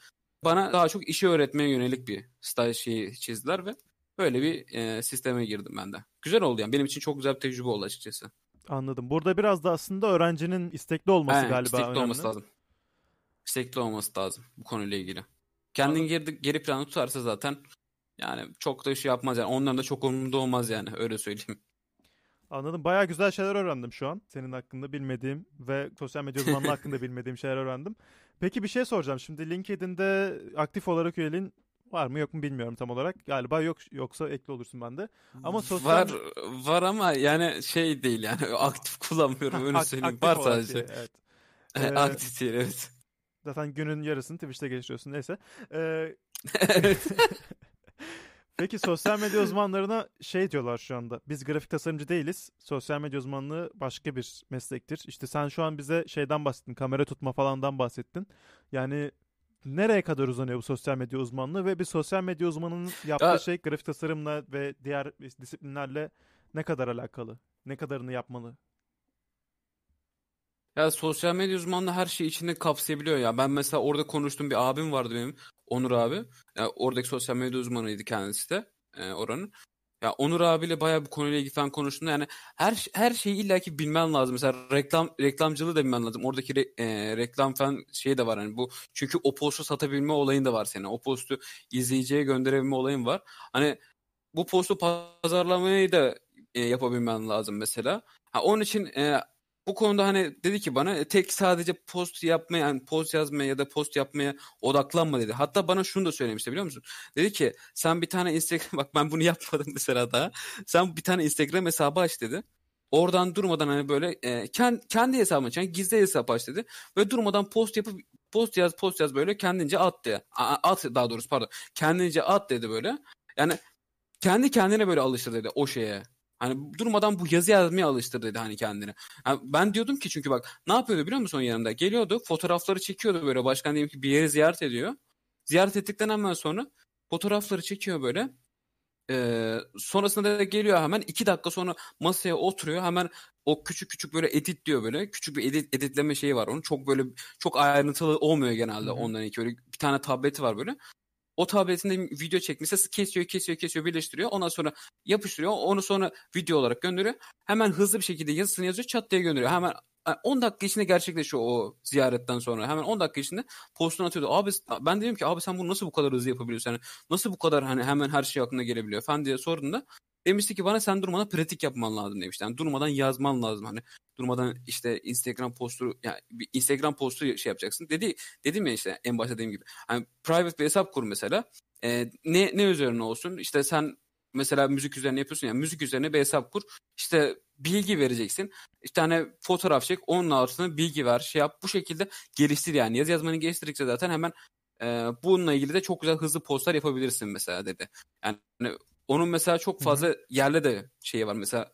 bana daha çok işi öğretmeye yönelik bir staj şeyi çizdiler ve böyle bir e, sisteme girdim ben de. Güzel oldu yani. Benim için çok güzel bir tecrübe oldu açıkçası. Anladım. Burada biraz da aslında öğrencinin istekli olması Aynen, galiba istekli önemli. olması lazım. İstekli olması lazım bu konuyla ilgili. Kendini geri, geri plana tutarsa zaten yani çok da şey yapmaz yani. Onların da çok umurunda olmaz yani öyle söyleyeyim. Anladım. Bayağı güzel şeyler öğrendim şu an. Senin hakkında bilmediğim ve sosyal medya uzmanlığı hakkında [LAUGHS] bilmediğim şeyler öğrendim. Peki bir şey soracağım. Şimdi LinkedIn'de aktif olarak üyeliğin var mı yok mu bilmiyorum tam olarak. Galiba yok yoksa ekli olursun ben de. Ama sosyal Var var ama yani şey değil yani [LAUGHS] aktif kullanmıyorum öyle söyleyeyim. Var sadece. evet. [LAUGHS] Ee, aktif değil evet. Zaten günün yarısını Twitch'te geçiriyorsun neyse. Ee. [LAUGHS] Peki sosyal medya uzmanlarına şey diyorlar şu anda. Biz grafik tasarımcı değiliz. Sosyal medya uzmanlığı başka bir meslektir. İşte sen şu an bize şeyden bahsettin. Kamera tutma falandan bahsettin. Yani nereye kadar uzanıyor bu sosyal medya uzmanlığı ve bir sosyal medya uzmanının yaptığı Ya- şey grafik tasarımla ve diğer disiplinlerle ne kadar alakalı? Ne kadarını yapmalı? Ya sosyal medya uzmanlığı her şeyi içinde kapsayabiliyor ya. Ben mesela orada konuştuğum bir abim vardı benim. Onur abi. Ya oradaki sosyal medya uzmanıydı kendisi de e, oranın. Ya Onur abiyle bayağı bu konuyla ilgili falan konuştuğumda yani her her şeyi illaki bilmen lazım. Mesela reklam reklamcılığı da bilmen lazım. Oradaki re- e, reklam falan şey de var hani bu çünkü o postu satabilme olayın da var senin. O postu izleyiciye gönderebilme olayın var. Hani bu postu pazarlamayı da e, yapabilmen lazım mesela. Ha, onun için e, bu konuda hani dedi ki bana "E, tek sadece post yapmaya yani post yazmaya ya da post yapmaya odaklanma dedi. Hatta bana şunu da söylemişti biliyor musun? Dedi ki sen bir tane Instagram [LAUGHS] bak ben bunu yapmadım mesela daha. Sen bir tane Instagram hesabı aç dedi. Oradan durmadan hani böyle e, kendi, kendi hesabını aç. Yani gizli hesap aç dedi. Ve durmadan post yapıp post yaz post yaz böyle kendince at diye. At daha doğrusu pardon. Kendince at dedi böyle. Yani kendi kendine böyle alıştır dedi o şeye. Hani durmadan bu yazı yazmaya alıştır dedi hani kendini. Yani ben diyordum ki çünkü bak ne yapıyordu biliyor musun onun yanında? Geliyordu fotoğrafları çekiyordu böyle başkan diyelim ki bir yeri ziyaret ediyor. Ziyaret ettikten hemen sonra fotoğrafları çekiyor böyle. Ee, sonrasında da geliyor hemen iki dakika sonra masaya oturuyor hemen o küçük küçük böyle edit diyor böyle küçük bir edit editleme şeyi var onun çok böyle çok ayrıntılı olmuyor genelde Hı hı. onların iki böyle bir tane tableti var böyle o tabletinde video çekmişse kesiyor kesiyor kesiyor birleştiriyor. Ondan sonra yapıştırıyor. Onu sonra video olarak gönderiyor. Hemen hızlı bir şekilde yazısını yazıyor çat diye gönderiyor. Hemen yani 10 dakika içinde gerçekleşiyor o ziyaretten sonra. Hemen 10 dakika içinde postunu atıyordu. Abi ben dedim ki abi sen bunu nasıl bu kadar hızlı yapabiliyorsun? Yani nasıl bu kadar hani hemen her şey aklına gelebiliyor? falan diye sorduğunda demişti ki bana sen durmadan pratik yapman lazım demişti. Yani durmadan yazman lazım hani durmadan işte Instagram postu yani bir Instagram postu şey yapacaksın. Dedi dedim ya işte en başta dediğim gibi. Hani private bir hesap kur mesela. Ee, ne ne üzerine olsun? İşte sen mesela müzik üzerine yapıyorsun ya müzik üzerine bir hesap kur. İşte bilgi vereceksin. İşte hani fotoğraf çek onun altına bilgi ver şey yap. Bu şekilde geliştir yani. Yazı yazmanı geliştirdikçe zaten hemen e, bununla ilgili de çok güzel hızlı postlar yapabilirsin mesela dedi. Yani onun mesela çok fazla yerle de şeyi var mesela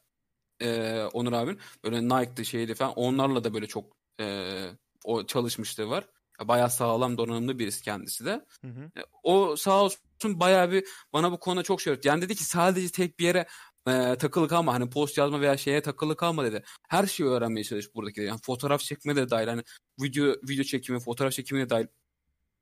e, Onur abinin böyle Nike'dı şeydi falan onlarla da böyle çok e, o çalışmışlığı var. Bayağı sağlam donanımlı birisi kendisi de. Hı hı. E, O sağ olsun bayağı bir bana bu konuda çok şey öğretti. Yani dedi ki sadece tek bir yere e, takılı kalma hani post yazma veya şeye takılı kalma dedi. Her şeyi öğrenmeye çalış buradaki dedi. Yani fotoğraf çekme de dahil hani video video çekimi, fotoğraf çekimi de dahil.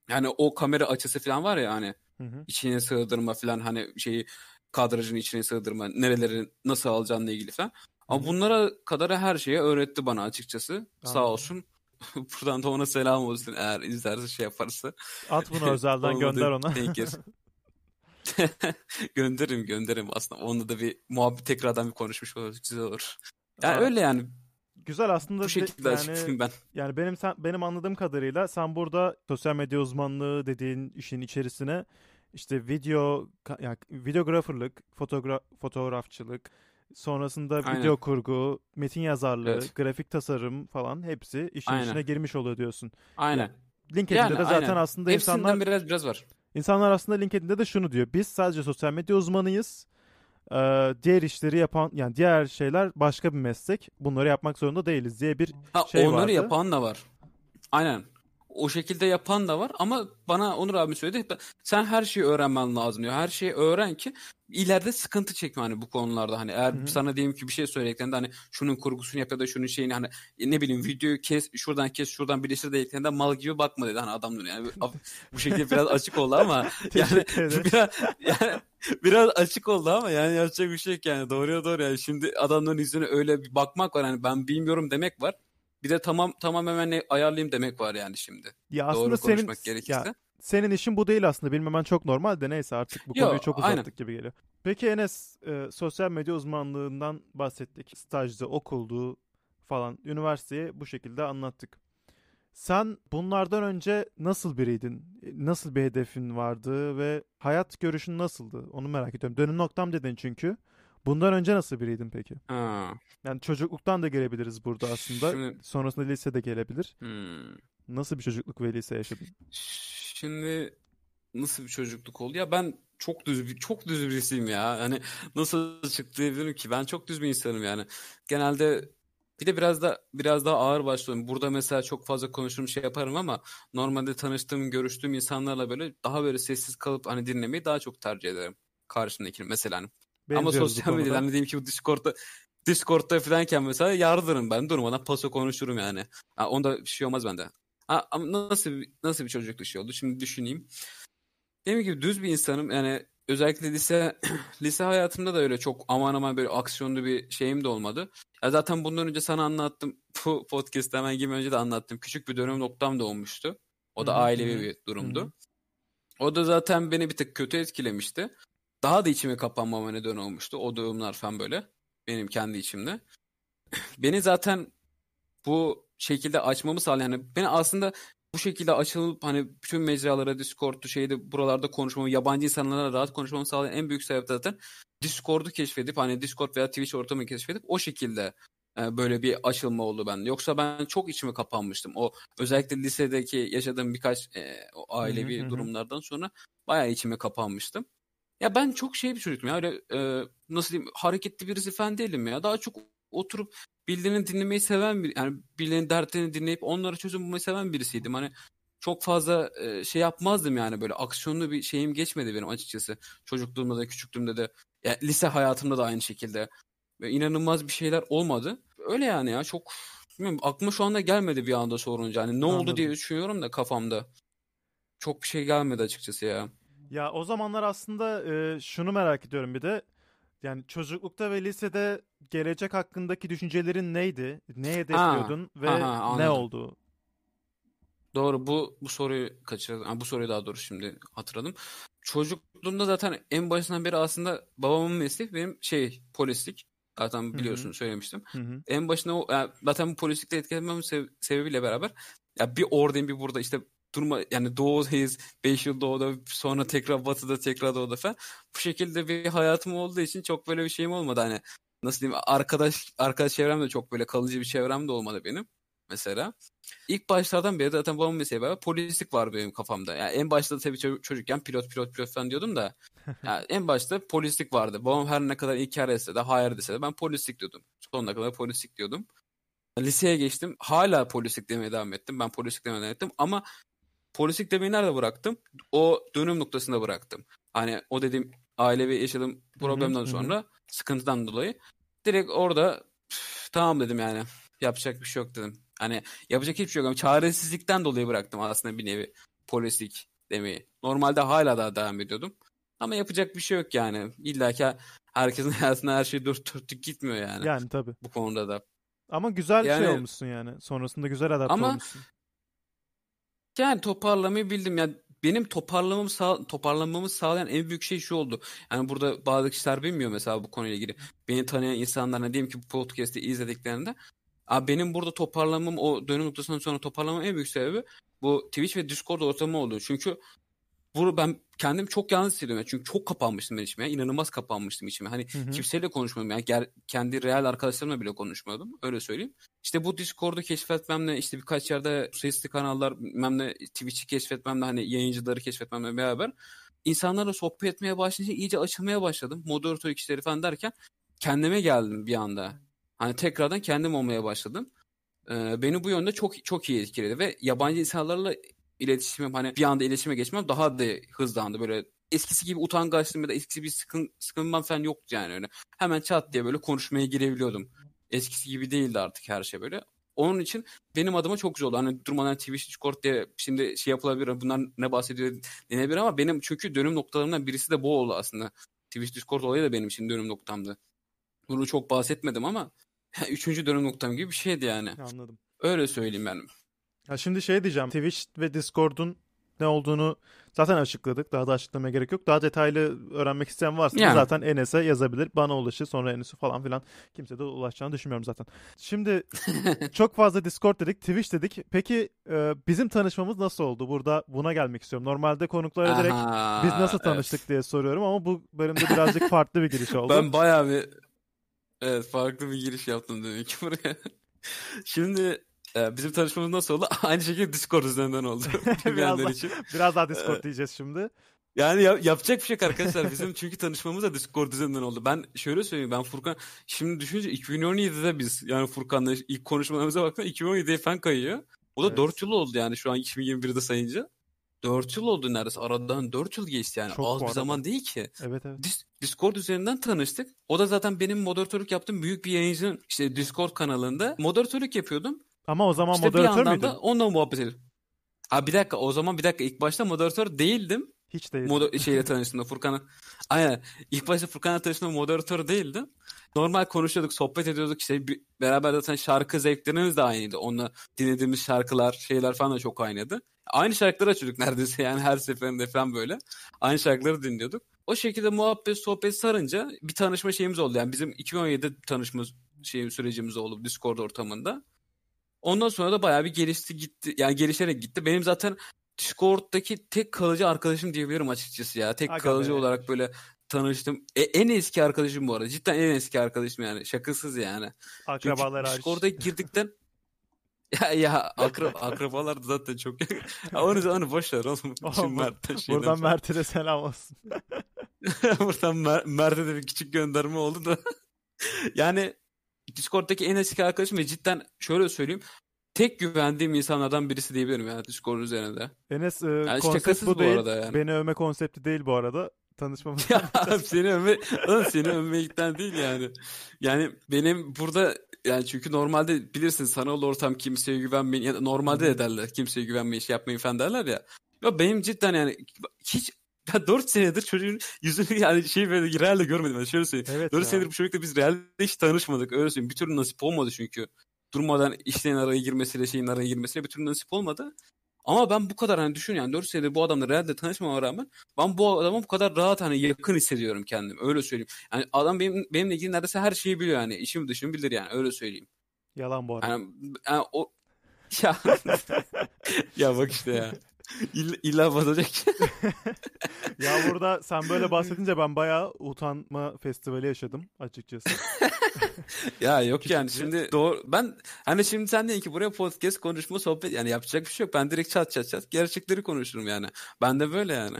Yani o kamera açısı falan var ya hani Hı hı. içine sığdırma falan hani şeyi kadrajın içine sığdırma, nereleri nasıl alacağınla ilgili falan. Ama bunlara kadar her şeyi öğretti bana açıkçası. Sağ Anladım. olsun. [LAUGHS] Buradan da ona selam olsun eğer izlerse şey yaparsa. At bunu özelden [LAUGHS] gönder ona. [LAUGHS] gönderirim gönderirim aslında. Onunla da bir muhabbet tekrardan bir konuşmuş oluruz. Güzel olur. Yani Aa, öyle yani. Güzel aslında Bu de- şekilde yani açıklayayım ben. Yani benim sen, benim anladığım kadarıyla sen burada sosyal medya uzmanlığı dediğin işin içerisine işte video yani videographerlık, fotogra fotoğrafçılık, sonrasında Aynen. video kurgu, metin yazarlığı, Evet. grafik tasarım falan hepsi işin Aynen. içine girmiş oluyor diyorsun. Aynen. LinkedIn'de Yani de zaten aynen. aslında Hepsinden insanlar biraz biraz var. insanlar aslında LinkedIn'de de şunu diyor. Biz sadece sosyal medya uzmanıyız. Ee, diğer işleri yapan yani diğer şeyler başka bir meslek. Bunları yapmak zorunda değiliz diye bir Ha, şey onları vardı. yapan da var. Aynen. O şekilde yapan da var ama bana Onur abi söyledi. Sen her şeyi öğrenmen lazım diyor. Her şeyi öğren ki ileride sıkıntı çekme hani bu konularda. Hani eğer Hı hı. sana diyelim ki bir şey söylediklerinde hani şunun kurgusunu yap ya da şunun şeyini hani ne bileyim videoyu kes şuradan kes şuradan birleştir dediklerinde mal gibi bakma dedi hani adam diyor. Yani bu- şekilde biraz açık oldu ama [LAUGHS] yani biraz yani biraz açık oldu ama yani yapacak bir şey yok yani doğruya doğru yani şimdi adamların yüzüne öyle bir bakmak var hani ben bilmiyorum demek var. Bir de tamam tamam hemen ayarlayayım demek var yani şimdi. Ya aslında Doğru senin konuşmak gerekirse. ya senin işin bu değil aslında. Bilmemen çok normal de neyse artık bu Yo, konuyu çok aynen. uzattık gibi geliyor. Peki Enes e, sosyal medya uzmanlığından bahsettik. Stajda, okuldu falan. Üniversiteye bu şekilde anlattık. Sen bunlardan önce nasıl biriydin? E, Nasıl bir hedefin vardı ve hayat görüşün nasıldı? Onu merak ediyorum. Dönüm noktam dedin çünkü. Bundan önce nasıl biriydin peki? Ha. Yani çocukluktan da gelebiliriz burada aslında. Şimdi- Sonrasında lise de gelebilir. Hmm. Nasıl bir çocukluk ve lise yaşadın? Şimdi nasıl bir çocukluk oldu? Ya ben çok düz bir çok düz birisiyim ya. Hani nasıl açıklayabilirim ki? Ben çok düz bir insanım yani. Genelde bir de biraz da biraz daha ağır başlıyorum. Burada mesela çok fazla konuşurum şey yaparım ama normalde tanıştığım, görüştüğüm insanlarla böyle daha böyle sessiz kalıp hani dinlemeyi daha çok tercih ederim. Karşımdakini mesela hani. Ama sosyal konuda. medyada hani diyeyim ki bu Discord'da Discord'da falanken mesela yardırım ben durmadan paso konuşurum yani. Ha, onda bir şey olmaz bende. Ha, ama nasıl nasıl bir çocukluk şey oldu? Şimdi düşüneyim. Dediğim gibi düz bir insanım. Yani özellikle lise [CLEARS THROAT] lise hayatımda da öyle çok aman aman böyle aksiyonlu bir şeyim de olmadı. Ya zaten bundan önce sana anlattım. [LAUGHS] Bu podcast'te hemen gibi önce de anlattım. Küçük bir dönüm noktam da olmuştu. O da ailevi bir durumdu. O da zaten beni bir tık kötü etkilemişti. Daha da içime kapanmama neden olmuştu. O durumlar falan böyle. Benim kendi içimde. [CLEARS THROAT] Beni zaten bu şekilde açmamı sağlayan yani ben aslında bu şekilde açılıp hani bütün mecralara Discord'u şeyde buralarda konuşmamı yabancı insanlarla rahat konuşmamı sağlayan en büyük sebep zaten Discord'u keşfedip hani Discord veya Twitch ortamını keşfedip o şekilde e, böyle bir açılma oldu bende. Yoksa ben çok içime kapanmıştım. O özellikle lisedeki yaşadığım birkaç e, o ailevi hı hı. durumlardan sonra bayağı içime kapanmıştım. Ya ben çok şey bir çocuktum ya öyle e, nasıl diyeyim hareketli birisi falan değilim ya. Daha çok oturup birilerini dinlemeyi seven bir yani birilerinin dertlerini dinleyip onlara çözüm bulmayı seven birisiydim. Hani çok fazla e, şey yapmazdım yani böyle aksiyonlu bir şeyim geçmedi benim açıkçası. Çocukluğumda da küçüklüğümde de ya, lise hayatımda da aynı şekilde. Ve inanılmaz bir şeyler olmadı. Öyle yani ya çok bilmiyorum, aklıma şu anda gelmedi bir anda sorunca. Hani ne oldu Anladım. diye düşünüyorum da kafamda. Çok bir şey gelmedi açıkçası ya. Ya o zamanlar aslında e, şunu merak ediyorum bir de. Yani çocuklukta ve lisede gelecek hakkındaki düşüncelerin neydi? Ne hedefliyordun ve aha, ne oldu? Doğru bu bu soruyu kaçırdım. Ha, bu soruyu daha doğrusu şimdi hatırladım. Çocukluğumda zaten en başından beri aslında babamın mesleği benim şey polislik. Zaten biliyorsun söylemiştim. Hı hı. En başına o yani zaten bu polislikle etkilenmem sebe- sebebiyle beraber ya bir oradayım bir burada işte durma yani doğudayız 5 yıl doğuda sonra tekrar batıda tekrar doğuda falan. Bu şekilde bir hayatım olduğu için çok böyle bir şeyim olmadı hani nasıl diyeyim arkadaş arkadaş çevrem de çok böyle kalıcı bir çevrem de olmadı benim mesela. İlk başlardan beri zaten babamın mesleği beraber polislik var benim kafamda. Yani en başta tabii ço- çocukken pilot pilot pilot falan diyordum da [LAUGHS] yani en başta polislik vardı. Babam her ne kadar inkar etse de hayır dese de ben polislik diyordum. Sonuna kadar polislik diyordum. Liseye geçtim. Hala polislik demeye devam ettim. Ben polislik demeye devam ettim. Ama polislik demeyi nerede bıraktım? O dönüm noktasında bıraktım. Hani o dediğim ailevi yaşadığım problemden hı hı. sonra sıkıntıdan dolayı direkt orada "Üf, tamam dedim yani. Yapacak bir şey yok dedim. Hani yapacak hiçbir şey yok. Ama çaresizlikten dolayı bıraktım aslında bir nevi polislik demeyi. Normalde hala daha devam ediyordum. Ama yapacak bir şey yok yani. İlla ki herkesin [LAUGHS] hayatında her şey dört dörtlük gitmiyor yani. Yani tabii. Bu konuda da. Ama güzel Yani- şey olmuşsun yani. Sonrasında güzel adapte Ama- olmuşsun. Yani toparlamayı bildim. Yani benim toparlamamı sağ, toparlanmamı sağlayan en büyük şey şu oldu. Yani burada bazı kişiler bilmiyor mesela bu konuyla ilgili. Beni tanıyan insanlar ne diyeyim ki bu podcast'i izlediklerinde Abi benim burada toparlamam o dönüm noktasından sonra toparlamam en büyük sebebi bu Twitch ve Discord ortamı oldu. Çünkü bunu ben kendim çok yalnız hissediyorum. Yani Çünkü çok kapanmıştım ben içime. İnanılmaz kapanmıştım içime. Hani Hı hı. kimseyle konuşmuyordum. Yani ger- kendi real arkadaşlarımla bile konuşmuyordum. Öyle söyleyeyim. İşte bu Discord'u keşfetmemle işte birkaç yerde sesli kanallar bilmem ne Twitch'i keşfetmemle hani yayıncıları keşfetmemle beraber insanlarla sohbet etmeye başlayınca iyice açılmaya başladım. Moderatör kişileri falan derken kendime geldim bir anda. Hani tekrardan kendim olmaya başladım. Ee, beni bu yönde çok çok iyi etkiledi ve yabancı insanlarla iletişimim hani bir anda iletişime geçmem daha da hızlandı. Böyle eskisi gibi utangaçlığım ya da eskisi bir sıkın, sıkınmam falan yoktu yani öyle. Hemen çat diye böyle konuşmaya girebiliyordum. Eskisi gibi değildi artık her şey böyle. Onun için benim adıma çok güzel oldu. Hani durmadan Twitch, Discord diye şimdi şey yapılabilir. Bunlar ne bahsediyor denebilir ama benim çünkü dönüm noktalarımdan birisi de bu oldu aslında. Twitch, Discord olayı da benim için dönüm noktamdı. Bunu çok bahsetmedim ama [LAUGHS] üçüncü dönüm noktam gibi bir şeydi yani. Anladım. Öyle söyleyeyim ben. Ya şimdi şey diyeceğim. Twitch ve Discord'un ne olduğunu zaten açıkladık. Daha da açıklamaya gerek yok. Daha detaylı öğrenmek isteyen varsa Yani. zaten Enes'e yazabilir. Bana ulaşır. Sonra Enes'e falan filan. Kimse de ulaşacağını düşünmüyorum zaten. Şimdi [LAUGHS] çok fazla Discord dedik, Twitch dedik. Peki e, bizim tanışmamız nasıl oldu? Burada buna gelmek istiyorum. Normalde konuklara direkt Aha, biz nasıl evet. tanıştık diye soruyorum ama bu bölümde birazcık farklı bir giriş oldu. Ben bayağı bir evet farklı bir giriş yaptım demek ki buraya. [LAUGHS] Şimdi bizim tanışmamız nasıl oldu? [LAUGHS] Aynı şekilde Discord üzerinden oldu. [LAUGHS] [LAUGHS] Bilmeyenler daha- için. Biraz daha Discord diyeceğiz şimdi. Yani ya- yapacak bir şey yok arkadaşlar. Bizim çünkü tanışmamız da Discord üzerinden oldu. Ben şöyle söyleyeyim. Ben Furkan şimdi düşününce 2017'de biz yani Furkan'la ilk konuşmalarımıza baktığımda 2017'ye falan kayıyor. O da Evet. 4 yıl oldu yani şu an 2021'de sayınca. 4 yıl oldu neredeyse. Aradan 4 yıl geçti yani. Çok Az bir zaman değil ki. Evet evet. Dis- Discord üzerinden tanıştık. O da zaten benim moderatörlük yaptığım büyük bir yayıncının işte Discord kanalında moderatörlük yapıyordum. Ama o zaman İşte bir moderatör yandan müydün? da onunla muhabbet ediyordum. Ha bir dakika o zaman bir dakika ilk başta moderatör değildim. Hiç değil. Moder şeyle tanıştığımda Furkan'a. Aynen. İlk başta Furkan'la tanıştığımda moderatör değildim. Normal konuşuyorduk, sohbet ediyorduk. İşte bir- beraber zaten şarkı zevklerimiz de aynıydı. Onunla dinlediğimiz şarkılar, şeyler falan da çok aynıydı. Aynı şarkıları açıyorduk neredeyse yani her seferinde falan böyle. Aynı şarkıları dinliyorduk. O şekilde muhabbet, sohbet sarınca bir tanışma şeyimiz oldu. Yani bizim 2017'de tanışma şeyim, sürecimiz oldu Discord ortamında. Ondan sonra da bayağı bir gelişti gitti. Yani gelişerek gitti. Benim zaten Discord'daki tek kalıcı arkadaşım diyebilirim açıkçası ya. Tek Aga kalıcı be. olarak böyle tanıştım. E, en eski arkadaşım bu arada. Cidden en eski arkadaşım yani. Şakasız yani. Çünkü Akrabalar hariç. Discord'a [LAUGHS] girdikten ya ya akra, akrabalar zaten çok onu onu boş ver oğlum. Şimdi Mert'ten şeyden Buradan. Mert'e de selam olsun. [LAUGHS] Buradan Mer- Mert'e de bir küçük gönderme oldu da. yani Discord'daki en eski arkadaşım ve cidden şöyle söyleyeyim. Tek güvendiğim insanlardan birisi diyebilirim yani Discord üzerinde. Enes e, Yani konsept bu bu değil. arada yani. Beni övme konsepti değil bu arada. Tanışmamız. [LAUGHS] Ya seni övme, oğlum seni övmekten değil yani. Yani benim burada yani çünkü normalde bilirsin sanal ortam kimseye güvenmeyin ya da normalde de derler kimseye güvenmeyin şey yapmayın falan derler ya. Ya benim cidden yani hiç ya 4 senedir çocuğun yüzünü yani şey böyle realde görmedim. Yani şöyle söyleyeyim. evet 4 ya. senedir bu çocukla biz realde hiç tanışmadık. Öyle söyleyeyim. Bir türlü nasip olmadı çünkü. Durmadan işlerin araya girmesiyle şeyin araya girmesiyle bir türlü nasip olmadı. Ama ben bu kadar hani düşün yani 4 senedir bu adamla realde tanışmama rağmen ben bu adama bu kadar rahat hani yakın hissediyorum kendimi. Öyle söyleyeyim. Yani adam benim, benimle ilgili neredeyse her şeyi biliyor yani. İşimi dışımı bilir yani. Öyle söyleyeyim. Yalan bu arada. Yani, yani o ya [LAUGHS] ya bak işte ya. İlla, illa batacak. [LAUGHS] ya burada sen böyle bahsedince ben bayağı utanma festivali yaşadım açıkçası. [LAUGHS] Ya yok yani şimdi doğru ben hani şimdi sen diyorsun ki buraya podcast konuşma sohbet yani yapacak bir şey yok. Ben direkt çat çat çat gerçekleri konuşurum yani. Ben de böyle yani.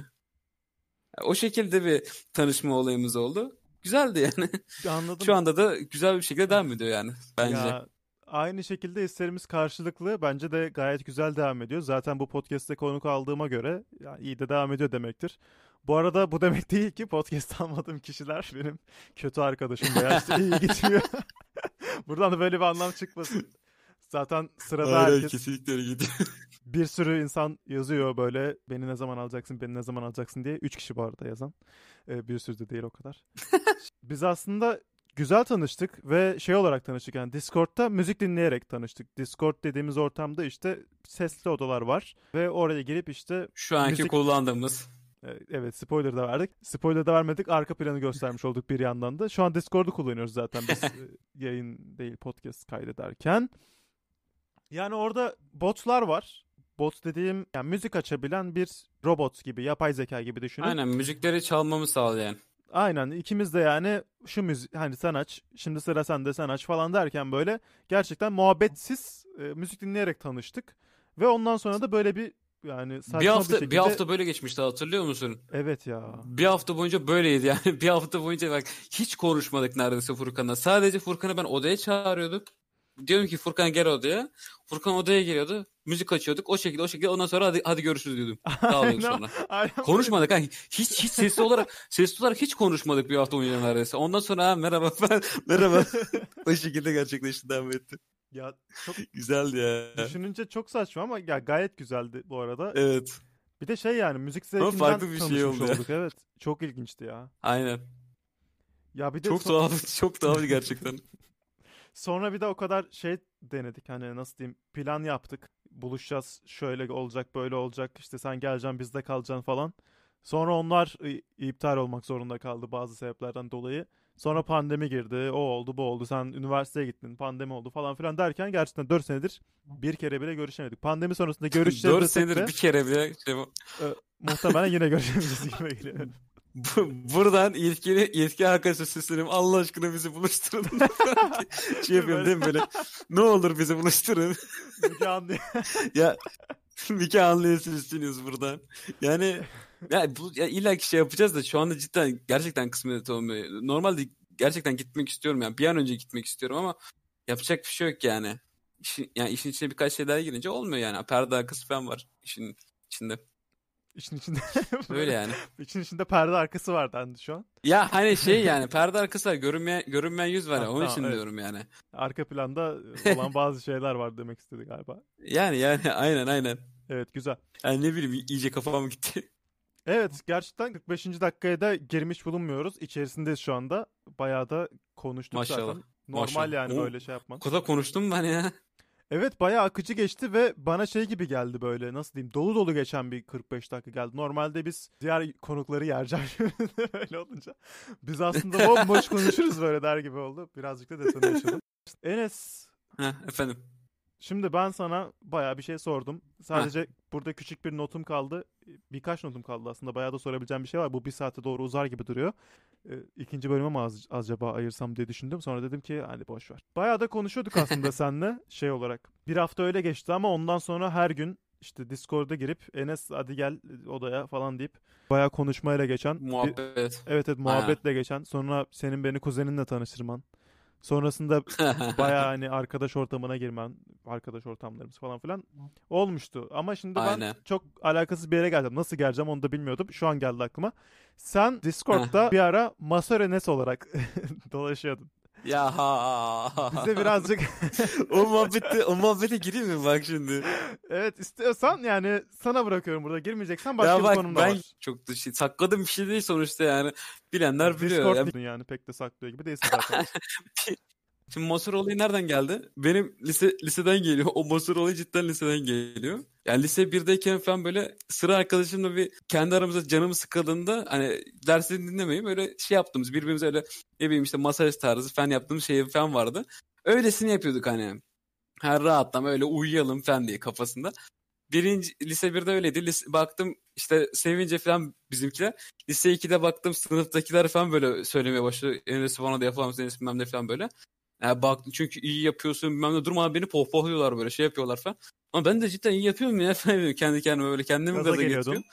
O şekilde bir tanışma olayımız oldu. Güzeldi yani. Anladım. Şu anda da güzel bir şekilde devam ediyor yani bence. Ya, aynı şekilde hislerimiz karşılıklı. Bence de gayet güzel devam ediyor. Zaten bu podcast'te konuk aldığıma göre ya, iyi de devam ediyor demektir. Bu arada bu demek değil ki podcast [LAUGHS] almadığım kişiler benim kötü arkadaşım veya işte iyi [LAUGHS] gitmiyor. [LAUGHS] Buradan da böyle bir anlam çıkmasın. Zaten sırada Aynen, herkes kesinlikle gidiyor. bir sürü insan yazıyor böyle beni ne zaman alacaksın beni ne zaman alacaksın diye. Üç kişi bu arada yazan. Ee, bir sürü de değil o kadar. Biz aslında güzel tanıştık ve şey olarak tanıştık yani Discord'da müzik dinleyerek tanıştık. Discord dediğimiz ortamda işte sesli odalar var ve oraya girip işte Şu anki Müzik- kullandığımız. e, evet spoiler da verdik. Spoiler da vermedik arka planı göstermiş olduk bir yandan da. Şu an Discord'u kullanıyoruz zaten biz [LAUGHS] e, yayın değil podcast kaydederken. Yani orada botlar var. Bot dediğim yani müzik açabilen bir robot gibi, yapay zeka gibi düşünün. Aynen müzikleri çalmamı sağlayan. Aynen ikimiz de yani şu müzik hani sen aç şimdi sıra sende sen aç falan derken böyle gerçekten muhabbetsiz e, müzik dinleyerek tanıştık ve ondan sonra da böyle bir yani saçma Bir hafta şekilde bir hafta böyle geçmişti hatırlıyor musun? evet ya Bir hafta boyunca böyleydi yani. [LAUGHS] Bir hafta boyunca bak hiç konuşmadık neredeyse Furkan'la. Sadece Furkan'ı ben odaya çağırıyorduk. Diyorum ki Furkan gel odaya. Furkan odaya geliyordu. Müzik açıyorduk. O şekilde o şekilde ondan sonra hadi, hadi görüşürüz diyordum. [LAUGHS] Dağılıyorduk sonra. Konuşmadık ha. Hiç hiç sesli olarak sesli olarak hiç konuşmadık bir hafta boyunca neredeyse. Ondan sonra ha, merhaba [LAUGHS] ben merhaba. o şekilde gerçekleşti devam etti. ya çok Güzeldi ya. düşününce çok saçma ama ya gayet güzeldi bu arada. Evet. Bir de şey yani müzik Ama zevkinden farklı bir şey oldu ya. olduk evet. Çok ilginçti ya. Aynen. Ya bir de Çok so- tuhaf, çok tuhaf gerçekten. [LAUGHS] Sonra bir de o kadar şey denedik hani nasıl diyeyim plan yaptık. Buluşacağız şöyle olacak böyle olacak işte sen geleceksin bizde kalacaksın falan. Sonra onlar iptal olmak zorunda kaldı bazı sebeplerden dolayı. Sonra pandemi girdi o oldu bu oldu sen üniversiteye gittin pandemi oldu falan filan derken gerçekten 4 senedir bir kere bile görüşemedik. Pandemi sonrasında [LAUGHS] görüşeceğiz 4 desek senedir de bir kere bile şey, muhtemelen yine görüşemeyeceğiz gibi geliyor. [LAUGHS] Bu- buradan yetkili yetki arkadaşa sesleniyorum. Allah aşkına bizi buluşturun. [LAUGHS] şey yapıyorum değil mi böyle? Ne olur bizi buluşturun. Müge Anlı- [LAUGHS] ya Mike anlayasın isteniyoruz buradan. Yani ya bu ya illa ki şey yapacağız da şu anda cidden gerçekten kısmet olmuyor. Normalde gerçekten gitmek istiyorum yani bir an önce gitmek istiyorum ama yapacak bir şey yok yani. İşin, yani işin içine birkaç şeyler girince olmuyor yani. Perde arkası falan var işin içinde. İşin içinde [LAUGHS] Öyle yani. İçin içinde perde arkası var dendi şu an. Ya hani şey [LAUGHS] yani perde arkası var görünmeyen, görünmeyen yüz var ya Ha, onun tamam, için evet. diyorum yani. Arka planda [LAUGHS] olan bazı şeyler var demek istedi galiba. Yani yani aynen aynen. Evet güzel. Yani ne bileyim iyice kafam gitti. Evet gerçekten 45. dakikaya da girmiş bulunmuyoruz. İçerisindeyiz şu anda. Bayağı da konuştuk Maşallah. zaten. Normal Maşallah. yani Oo. böyle şey yapman. O kadar konuştum ben ya. Evet bayağı akıcı geçti ve bana şey gibi geldi böyle nasıl diyeyim dolu dolu geçen bir 45 dakika geldi. Normalde biz diğer konukları yereceğim [LAUGHS] öyle olunca. Biz aslında bomboş konuşuruz böyle der gibi oldu. Birazcık da detone yaşadım. [LAUGHS] Enes Heh, efendim. Şimdi ben sana bayağı bir şey sordum. Sadece burada küçük bir notum kaldı. Birkaç notum kaldı aslında. Bayağı da sorabileceğim bir şey var. Bu bir saate doğru uzar gibi duruyor. Ee, ikinci bölüme mi az, acaba ayırsam diye düşündüm. Sonra dedim ki hadi boş ver. Bayağı da konuşuyorduk aslında [LAUGHS] seninle şey olarak. Bir hafta öyle geçti ama ondan sonra her gün işte Discord'a girip Enes hadi gel odaya falan deyip bayağı konuşmayla geçen. bir- Muhabbet. evet evet muhabbetle geçen. Sonra senin beni kuzeninle tanıştırman. Sonrasında [LAUGHS] bayağı hani arkadaş ortamına girmen, arkadaş ortamlarımız falan filan olmuştu. Ama şimdi ben Aynen. çok alakasız bir yere geldim. Nasıl geleceğim onu da bilmiyordum. Şu an geldi aklıma. Sen Discord'da bir ara Masör Enes olarak [LAUGHS] dolaşıyordun. Ya ha. Bize birazcık [LAUGHS] o muhabbete, o muhabbete gireyim mi bak şimdi? evet istiyorsan yani sana bırakıyorum burada. Girmeyeceksen başka ya bir bak konum da ben var. çok da şey, sakladığım bir şey değil sonuçta yani. Bilenler biliyor. Discord yani pek de saklıyor gibi değilsin zaten. [LAUGHS] Şimdi Mosor olayı nereden geldi? Benim lise liseden geliyor. O Mosor olayı cidden liseden geliyor. Yani lise 1'deyken falan böyle sıra arkadaşımla bir kendi aramızda canımı sıkıldığında hani dersini dinlemeyip öyle şey yaptığımız birbirimize öyle ne bileyim işte masaj tarzı falan yaptığımız şey falan vardı. Öylesini yapıyorduk hani. Her rahatlama öyle uyuyalım falan diye kafasında. Birinci, lise 1'de öyleydi. Lise, baktım işte sevince falan bizimkiler. Lise 2'de baktım sınıftakiler falan böyle söylemeye başladı. Enes bana da yapalım Enes bilmem ne falan böyle. Yani baktım çünkü iyi yapıyorsun bilmem ne durmadan beni pohpohluyorlar böyle şey yapıyorlar falan. Ama ben de cidden iyi yapıyorum ya [LAUGHS] falan kendi kendime böyle kendimi Gaza gaza, getiriyorum.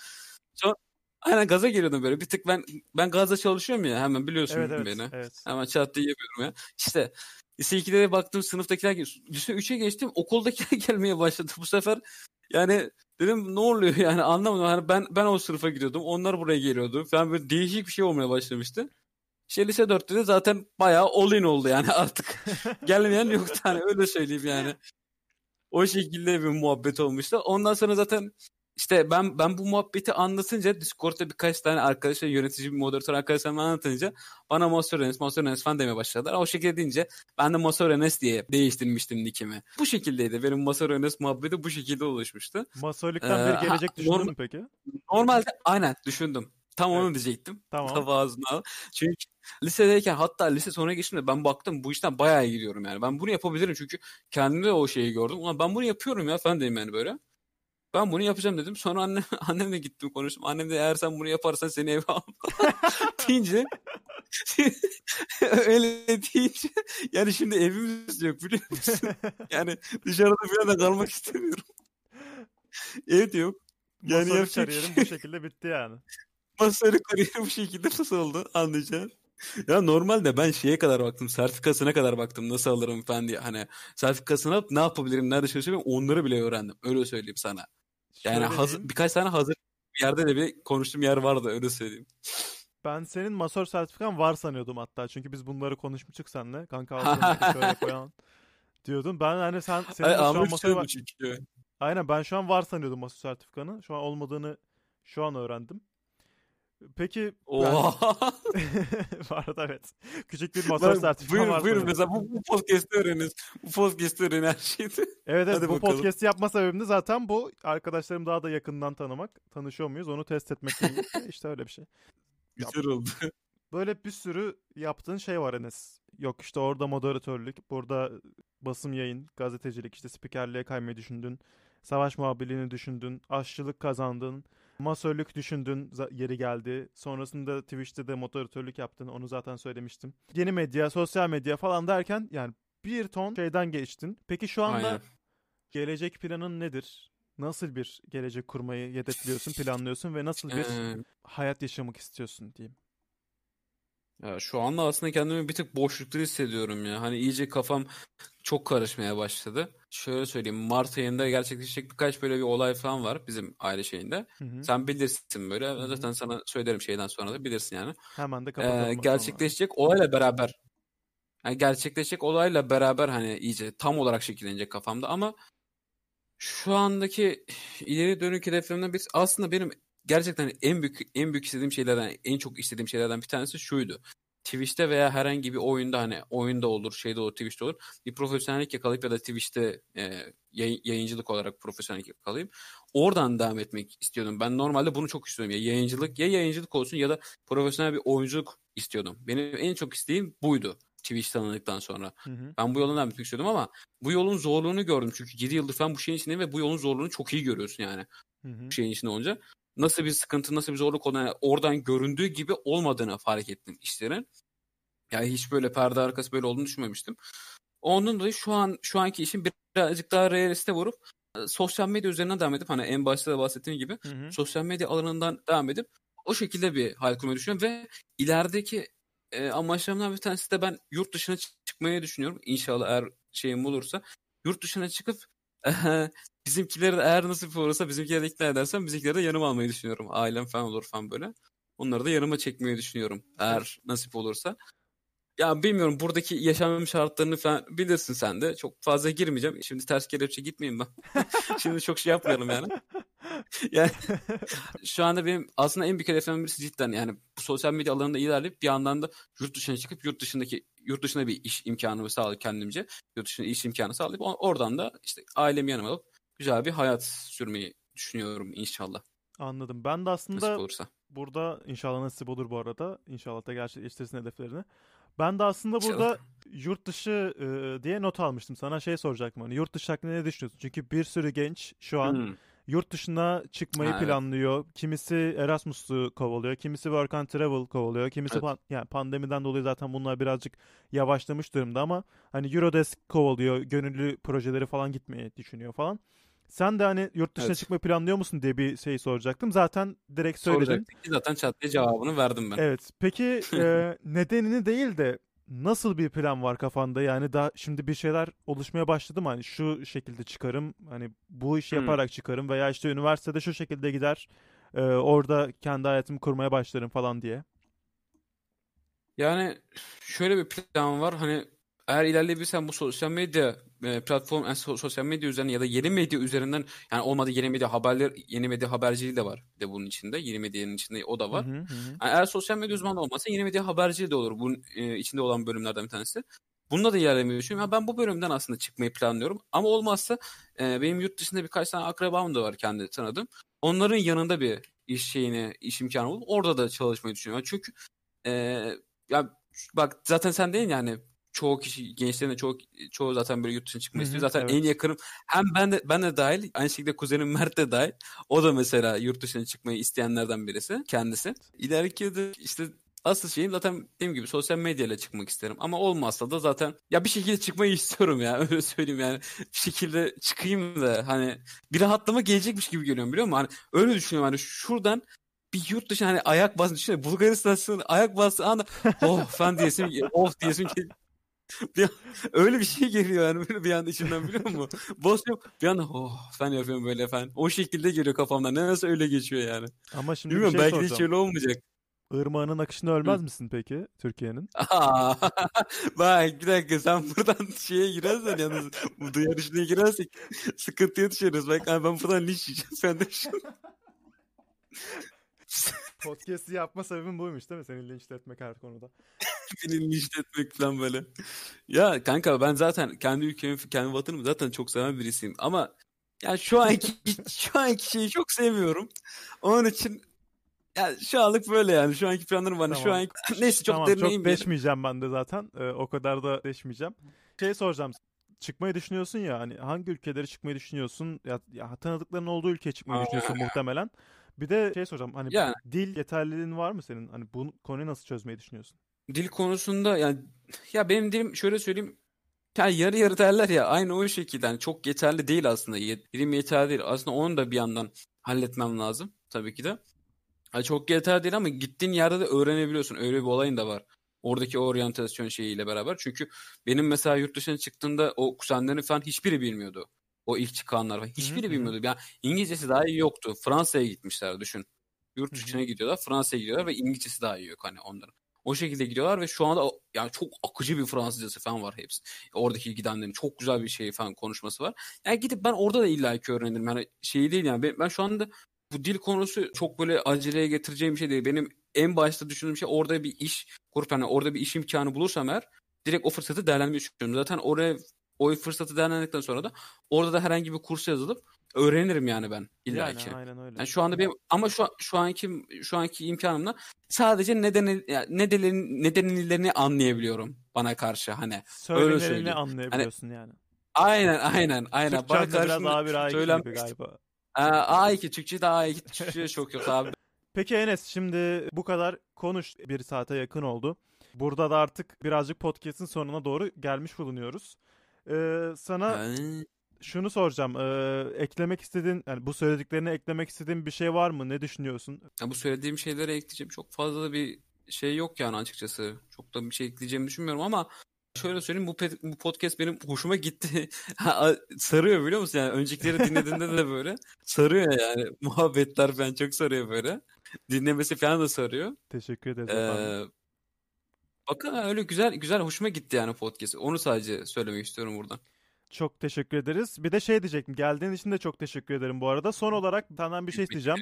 Sonra aynen gaza geliyordum böyle bir tık ben ben gazda çalışıyorum ya hemen biliyorsun evet evet. beni. evet. Hemen çat diye yapıyorum ya. İşte lise 2'de de baktım sınıftakiler lise 3'e geçtim okuldakiler [LAUGHS] gelmeye başladı bu sefer. Yani dedim ne oluyor [LAUGHS] yani anlamadım. Hani ben ben o sınıfa gidiyordum. Onlar buraya geliyordu. Falan böyle değişik bir şey olmaya başlamıştı. İşte lise 4'te de zaten bayağı all in oldu yani [LAUGHS] artık. [LAUGHS] Gelmeyen yoktu hani öyle söyleyeyim yani. O şekilde bir muhabbet olmuştu. Ondan sonra zaten işte ben ben bu muhabbeti anlatınca Discord'da birkaç tane arkadaşlar yönetici bir moderatör arkadaşlarıma anlatınca bana Master Enes, Master Enes falan demeye başladılar. O şekilde deyince ben de Master Enes diye değiştirmiştim nickimi. Bu şekildeydi. Benim Master Enes muhabbeti bu şekilde oluşmuştu. Masörlükten Ee, bir gelecek düşündün mü peki? Normalde aynen düşündüm. Tam onu Evet. diyecektim. [LAUGHS] Tamam. Tabi ağzına. Çünkü lisedeyken hatta lise sonuna geçtiğimde ben baktım bu işten bayağı iyi gidiyorum yani. Ben bunu yapabilirim çünkü kendimde o şeyi gördüm. Ulan ben bunu yapıyorum ya falan dedim yani böyle. Ben bunu yapacağım dedim. Sonra annem, [LAUGHS] annemle gittim konuştum. Annem de eğer sen bunu yaparsan seni eve al [LAUGHS] deyince öyle deyince yani şimdi evimiz yok biliyor musun? Yani dışarıda bir yerde kalmak istemiyorum. Ev de yok. Yani Masörlük yapacak kariyerim şey bu şekilde bitti yani. Masörlük kariyeri bu şekilde nasıl oldu anlayacağın. Ya normalde ben şeye kadar baktım, sertifikasına kadar baktım nasıl alırım falan diye. Hani sertifikasını alıp ne yapabilirim, nerede çalışabilirim onları bile öğrendim. Öyle söyleyeyim sana. Yani Şöyle hazır, diyeyim, birkaç tane hazır bir yerde de bir konuştuğum yer vardı öyle söyleyeyim. Ben senin masör sertifikan var sanıyordum hatta. Çünkü biz bunları konuşmuştuk seninle. Kanka al [LAUGHS] şöyle koyan diyordun. Ben hani sen senin Ay, şu an masör var. Aynen ben şu an var sanıyordum masör sertifikanı. Şu an olmadığını şu an öğrendim. Peki ben... Oha. [LAUGHS] var da evet. Küçük bir sertifikan buyurun, var buyurun mesela bu, bu podcast'te öğreniriz. Bu podcast'te öğren her şeyi. Evet evet Hadi bu bakalım. podcast'i yapma sebebim de zaten bu. Arkadaşlarım daha da yakından tanımak. Tanışıyor muyuz onu test etmek. [LAUGHS] işte öyle bir şey. Güzel oldu. Böyle bir sürü yaptığın şey var Enes. Yok işte orada moderatörlük, burada basım yayın, gazetecilik, işte spikerliğe kaymayı düşündün. Savaş muhabirliğini düşündün, aşçılık kazandın, masörlük düşündün, yeri geldi. Sonrasında Twitch'te de moderatörlük yaptın, onu zaten söylemiştim. Yeni medya, sosyal medya falan derken yani bir ton şeyden geçtin. Peki şu anda Aynen. gelecek planın nedir? Nasıl bir gelecek kurmayı hedefliyorsun, planlıyorsun ve nasıl bir hayat yaşamak istiyorsun diyeyim. Ya şu anda aslında kendimi bir tık boşlukta hissediyorum ya. Hani iyice kafam çok karışmaya başladı. Şöyle söyleyeyim. Mart ayında gerçekleşecek birkaç böyle bir olay falan var bizim aile şeyinde. Hı hı. Sen bilirsin böyle. hı. Zaten sana söylerim şeyden sonra da bilirsin yani. Hemen de Ee, kapatalım. zaman. gerçekleşecek olayla beraber yani gerçekleşecek olayla beraber hani iyice tam olarak şekillenecek kafamda ama şu andaki ileri dönük hedeflerimden birisi aslında benim gerçekten en büyük en büyük istediğim şeylerden en çok istediğim şeylerden bir tanesi şuydu. Twitch'te veya herhangi bir oyunda hani oyunda olur, şeyde olur, Twitch'te olur. Bir profesyonellik yakalayıp ya da Twitch'te e, yayın- yayıncılık olarak profesyonellik yakalayıp oradan devam etmek istiyordum. Ben normalde bunu çok istiyorum. Ya yayıncılık ya yayıncılık olsun ya da profesyonel bir oyunculuk istiyordum. Benim en çok isteğim buydu. Twitch tanıdıktan sonra. Hı hı. Ben bu yoldan devam etmek istiyordum ama bu yolun zorluğunu gördüm. Çünkü 7 yıldır falan bu şeyin içindeyim ve bu yolun zorluğunu çok iyi görüyorsun yani. Hı hı. Bu şeyin içinde olunca. Nasıl bir sıkıntı, nasıl bir zorluk olduğunu oradan göründüğü gibi olmadığını fark ettim işlerin. Yani hiç böyle perde arkası böyle olduğunu düşünmemiştim. Ondan dolayı şu an şu anki işim birazcık daha realiste vurup e, sosyal medya üzerinden devam edip hani en başta da bahsettiğim gibi Hı hı. sosyal medya alanından devam edip o şekilde bir hayal kurmayı düşünüyorum ve ilerideki e, amaçlarımdan bir tanesi de ben yurt dışına çı- çıkmayı düşünüyorum. İnşallah eğer şeyim olursa yurt dışına çıkıp [LAUGHS] bizimkileri eğer nasip olursa bizimkileri de ikna edersem bizimkileri de yanıma almayı düşünüyorum. Ailem falan olur falan böyle. Onları da yanıma çekmeyi düşünüyorum eğer nasip olursa. Ya bilmiyorum buradaki yaşam şartlarını falan bilirsin sen de. Çok fazla girmeyeceğim. Şimdi ters kelepçe gitmeyeyim ben. [LAUGHS] Şimdi çok şey yapmayalım yani. [LAUGHS] Yani şu anda benim aslında en büyük hedeflerim birisi cidden yani bu sosyal medya alanında ilerleyip bir yandan da yurt dışına çıkıp yurt dışındaki yurt dışında bir iş imkanı sağlayıp kendimce yurt dışında iş imkanı sağlayıp oradan da işte ailemi yanıma alıp güzel bir hayat sürmeyi düşünüyorum inşallah Anladım. Ben de nasip aslında olursa. burada inşallah nasip olur bu arada. İnşallah da gerçekleştirirsin hedeflerini. Ben de aslında İnşallah. burada yurt dışı e, diye not almıştım. Sana şey soracaktım hani yurt dışı hakkında ne düşünüyorsun? Çünkü bir sürü genç şu an Hmm. yurt dışına çıkmayı Ha, evet. planlıyor. Kimisi Erasmus'u kovalıyor, kimisi Work and Travel kovalıyor, kimisi Evet. pan- yani pandemiden dolayı zaten bunlar birazcık yavaşlamış durumda ama hani Eurodesk kovalıyor, gönüllü projeleri falan gitmeyi düşünüyor falan. Sen de hani yurt dışına Evet. çıkmayı planlıyor musun diye bir şey soracaktım. Zaten direkt söyledin. Soracaktık ki zaten çat cevabını verdim ben. Evet. Peki [LAUGHS] e, nedenini değil de nasıl bir plan var kafanda? Yani daha şimdi bir şeyler oluşmaya başladı mı? Hani şu şekilde çıkarım, hani bu işi Hmm. yaparak çıkarım veya işte üniversitede şu şekilde gider, e, orada kendi hayatımı kurmaya başlarım falan diye. Yani şöyle bir plan var. Hani eğer ilerleyebilsem bu sosyal medya e, platform, yani so- sosyal medya üzerinden ya da yeni medya üzerinden yani olmadı yeni medya haberler, yeni medya haberciliği de var bir de bunun içinde. Yeni medyanın içinde o da var. Hı hı hı. Yani eğer sosyal medya uzmanı olmasa yeni medya haberciliği de olur. Bunun e, içinde olan bölümlerden bir tanesi. Bunda da ilerlemeyi düşünüyorum. Ya ben bu bölümden aslında çıkmayı planlıyorum. Ama olmazsa e, benim yurt dışında birkaç tane akrabam da var kendi tanıdığım. Onların yanında bir iş şeyine, iş imkanı bulup orada da çalışmayı düşünüyorum. Çünkü e, ya bak zaten sen değil yani çoğu kişi gençlerin de çoğu çoğu zaten böyle yurt dışına hı, istiyor. Zaten evet. en yakınım hem ben de ben de dahil aynı şekilde kuzenim [LAUGHS] Mert de dahil. O da mesela yurt dışına çıkmayı isteyenlerden birisi kendisi. İleriki de işte asıl şeyim zaten dediğim gibi sosyal medyayla çıkmak isterim. Ama olmazsa da zaten ya bir şekilde çıkmayı [LAUGHS] istiyorum ya öyle söyleyeyim yani. Bir şekilde çıkayım da hani bir rahatlama gelecekmiş gibi geliyor biliyor musun? Hani öyle düşünüyorum hani şuradan bir yurt dışı hani ayak basın düşünsene Bulgaristan sınırı ayak bastığı anda oh falan diyesim oh diyesim ki [LAUGHS] bir an- öyle bir şey geliyor yani böyle bir anda içimden biliyor musun? [LAUGHS] Basıyorum bir anda oh falan yapıyorum böyle falan. O şekilde geliyor kafamdan. Ne nasıl öyle geçiyor yani. Ama şimdi bir Bilmiyorum şey belki de hiç soracağım. öyle olmayacak. Irmağının akışında ölmez misin peki Türkiye'nin? Aa, [LAUGHS] bak bir dakika sen buradan şeye girersen yalnız bu duyar işine girersek sıkıntıya düşeriz. Bak ben buradan linç yiyeceğim sen de şu. Podcast'i yapma sebebim buymuş değil mi? Seni linçletmek her konuda. [LAUGHS] Beni linç etmek falan böyle. Ya kanka ben zaten kendi ülkemi, kendi vatanımı zaten çok seven birisiyim. Ama ya şu anki [LAUGHS] şu anki şeyi çok sevmiyorum. Onun için ya şu anlık böyle yani. Şu anki planlarım var. Şu Tamam. anki [LAUGHS] neyse çok tamam derine çok deşmeyeceğim ben de zaten. Ee, o kadar da deşmeyeceğim. Şey soracağım. Çıkmayı düşünüyorsun ya hani hangi ülkelere çıkmayı düşünüyorsun? Ya, ya tanıdıkların olduğu ülkeye çıkmayı Aa. düşünüyorsun muhtemelen. Bir de şey soracağım hani Yani. dil yeterliliğin var mı senin? Hani bu konuyu nasıl çözmeyi düşünüyorsun? Dil konusunda yani ya benim dilim şöyle söyleyeyim yani yarı yarı derler ya aynı o şekilde. Yani çok yeterli değil aslında. Dilim yeterli değil. Aslında onu da bir yandan halletmem lazım tabii ki de. Yani çok yeterli değil ama gittiğin yerde de öğrenebiliyorsun. Öyle bir olayın da var. Oradaki oryantasyon şeyiyle beraber. Çünkü benim mesela yurt dışına çıktığımda o kuzenlerin falan hiçbiri bilmiyordu o ilk çıkanlar falan hiçbiri bilmiyordu yani İngilizcesi daha iyi yoktu Fransa'ya gitmişler düşün yurt dışına gidiyorlar Fransa'ya gidiyorlar ve İngilizcesi daha iyi yok hani onların o şekilde gidiyorlar ve şu anda yani çok akıcı bir Fransızcası falan var hepsi. Oradaki gidenlerin çok güzel bir şey falan konuşması var. Yani gidip ben orada da illaki öğrenirim. Yani şey değil yani ben, ben şu anda bu dil konusu çok böyle aceleye getireceğim bir şey değil. Benim en başta düşündüğüm şey orada bir iş kurup hani orada bir iş imkanı bulursam eğer direkt o fırsatı değerlendirmeyi düşünüyorum. Zaten oraya o fırsatı değerlendirdikten sonra da orada da herhangi bir kursa yazılıp öğrenirim yani ben illa Yani ki. aynen öyle. Yani şu anda benim ama şu şu anki şu anki imkanımla sadece neden nedeni nedenlerini anlayabiliyorum bana karşı hani. Söylenileni söyleyeyim. anlayabiliyorsun yani. Aynen aynen aynen. Bana Türkçen de biraz karşı A1 A2 söylem gibi galiba. Aa, A2 Türkçe de A2 Türkçe çok yok abi. [LAUGHS] Peki Enes şimdi bu kadar konuş bir saate yakın oldu. Burada da artık birazcık podcast'in sonuna doğru gelmiş bulunuyoruz. Ee, sana şunu soracağım. Ee, eklemek istediğin, yani bu söylediklerine eklemek istediğin bir şey var mı? Ne düşünüyorsun? Ya bu söylediğim şeylere ekleyeceğim çok fazla bir şey yok yani açıkçası. Çok da bir şey ekleyeceğimi düşünmüyorum ama şöyle söyleyeyim bu, pe- bu podcast benim hoşuma gitti. [LAUGHS] Sarıyor biliyor musun? Yani öncekileri dinlediğinde de böyle sarıyor yani. [LAUGHS] Muhabbetler falan çok sarıyor böyle. Dinlemesi falan da sarıyor. Teşekkür efendim. Ee, bakın öyle güzel güzel hoşuma gitti yani podcast. Onu sadece söylemek istiyorum buradan. Çok teşekkür ederiz. Bir de şey diyecektim. Geldiğin için de çok teşekkür ederim bu arada. Son olarak senden bir şey isteyeceğim.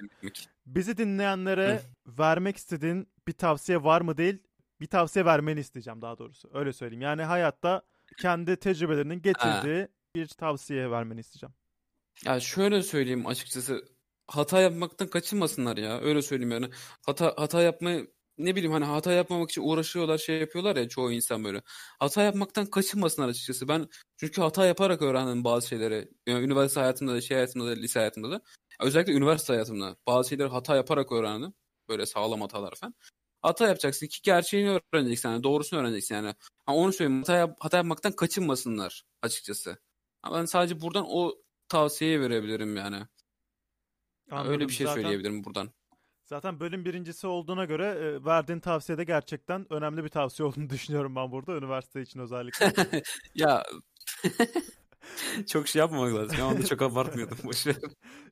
Bizi dinleyenlere vermek istediğin bir tavsiye var mı değil, bir tavsiye vermeni isteyeceğim daha doğrusu. Öyle söyleyeyim. Yani hayatta kendi tecrübelerinin getirdiği bir tavsiye vermeni isteyeceğim. Ya şöyle söyleyeyim açıkçası hata yapmaktan kaçınmasınlar ya. Öyle söyleyeyim yani. Hata hata yapmayı ne bileyim hani hata yapmamak için uğraşıyorlar, şey yapıyorlar ya çoğu insan böyle. Hata yapmaktan kaçınmasınlar açıkçası. Ben çünkü hata yaparak öğrendim bazı şeyleri. Yani üniversite hayatımda da, şey hayatımda da, lise hayatımda da. Özellikle üniversite hayatımda bazı şeyleri hata yaparak öğrendim. Böyle sağlam hatalar falan. Hata yapacaksın ki gerçeğini öğreneceksin yani doğrusunu öğreneceksin yani. Ha, onu söyleyeyim hata, yap- hata yapmaktan kaçınmasınlar açıkçası. Ben sadece buradan o tavsiyeyi verebilirim yani. Ha, Öyle Anladım. bir şey Zaten- söyleyebilirim buradan. Zaten bölüm birincisi olduğuna göre e, verdiğin tavsiye de gerçekten önemli bir tavsiye olduğunu [LAUGHS] düşünüyorum ben burada. Üniversite için özellikle. [LAUGHS] Ya [LAUGHS] çok şey yapmamak lazım. Ya onu da çok abartmıyordum. Boş ver.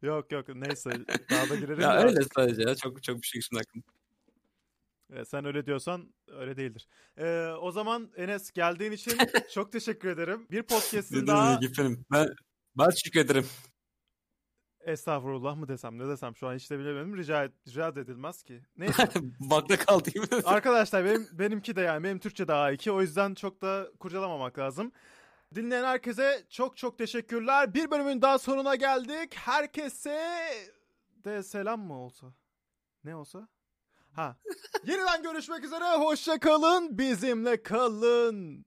yok yok neyse daha da girerim Ya de öyle sadece ya. Çok çok bir şey şimdi aklımda. E, sen öyle diyorsan öyle değildir. E, o zaman Enes geldiğin için çok teşekkür ederim. Bir podcast'in daha. Ben, ben teşekkür ederim. Estağfurullah mı desem ne desem şu an hiç de bilemedim. Rica, rica edilmez ki. Neyse. [LAUGHS] Bakta kaldıyım. [LAUGHS] Arkadaşlar benim benimki de yani benim Türkçe daha iki o yüzden çok da kurcalamamak lazım. Dinleyen herkese çok çok teşekkürler. Bir bölümün daha sonuna geldik. Herkese de selam mı olsa? Ne olsa? Ha. [LAUGHS] Yeniden görüşmek üzere. Hoşça kalın. Bizimle kalın.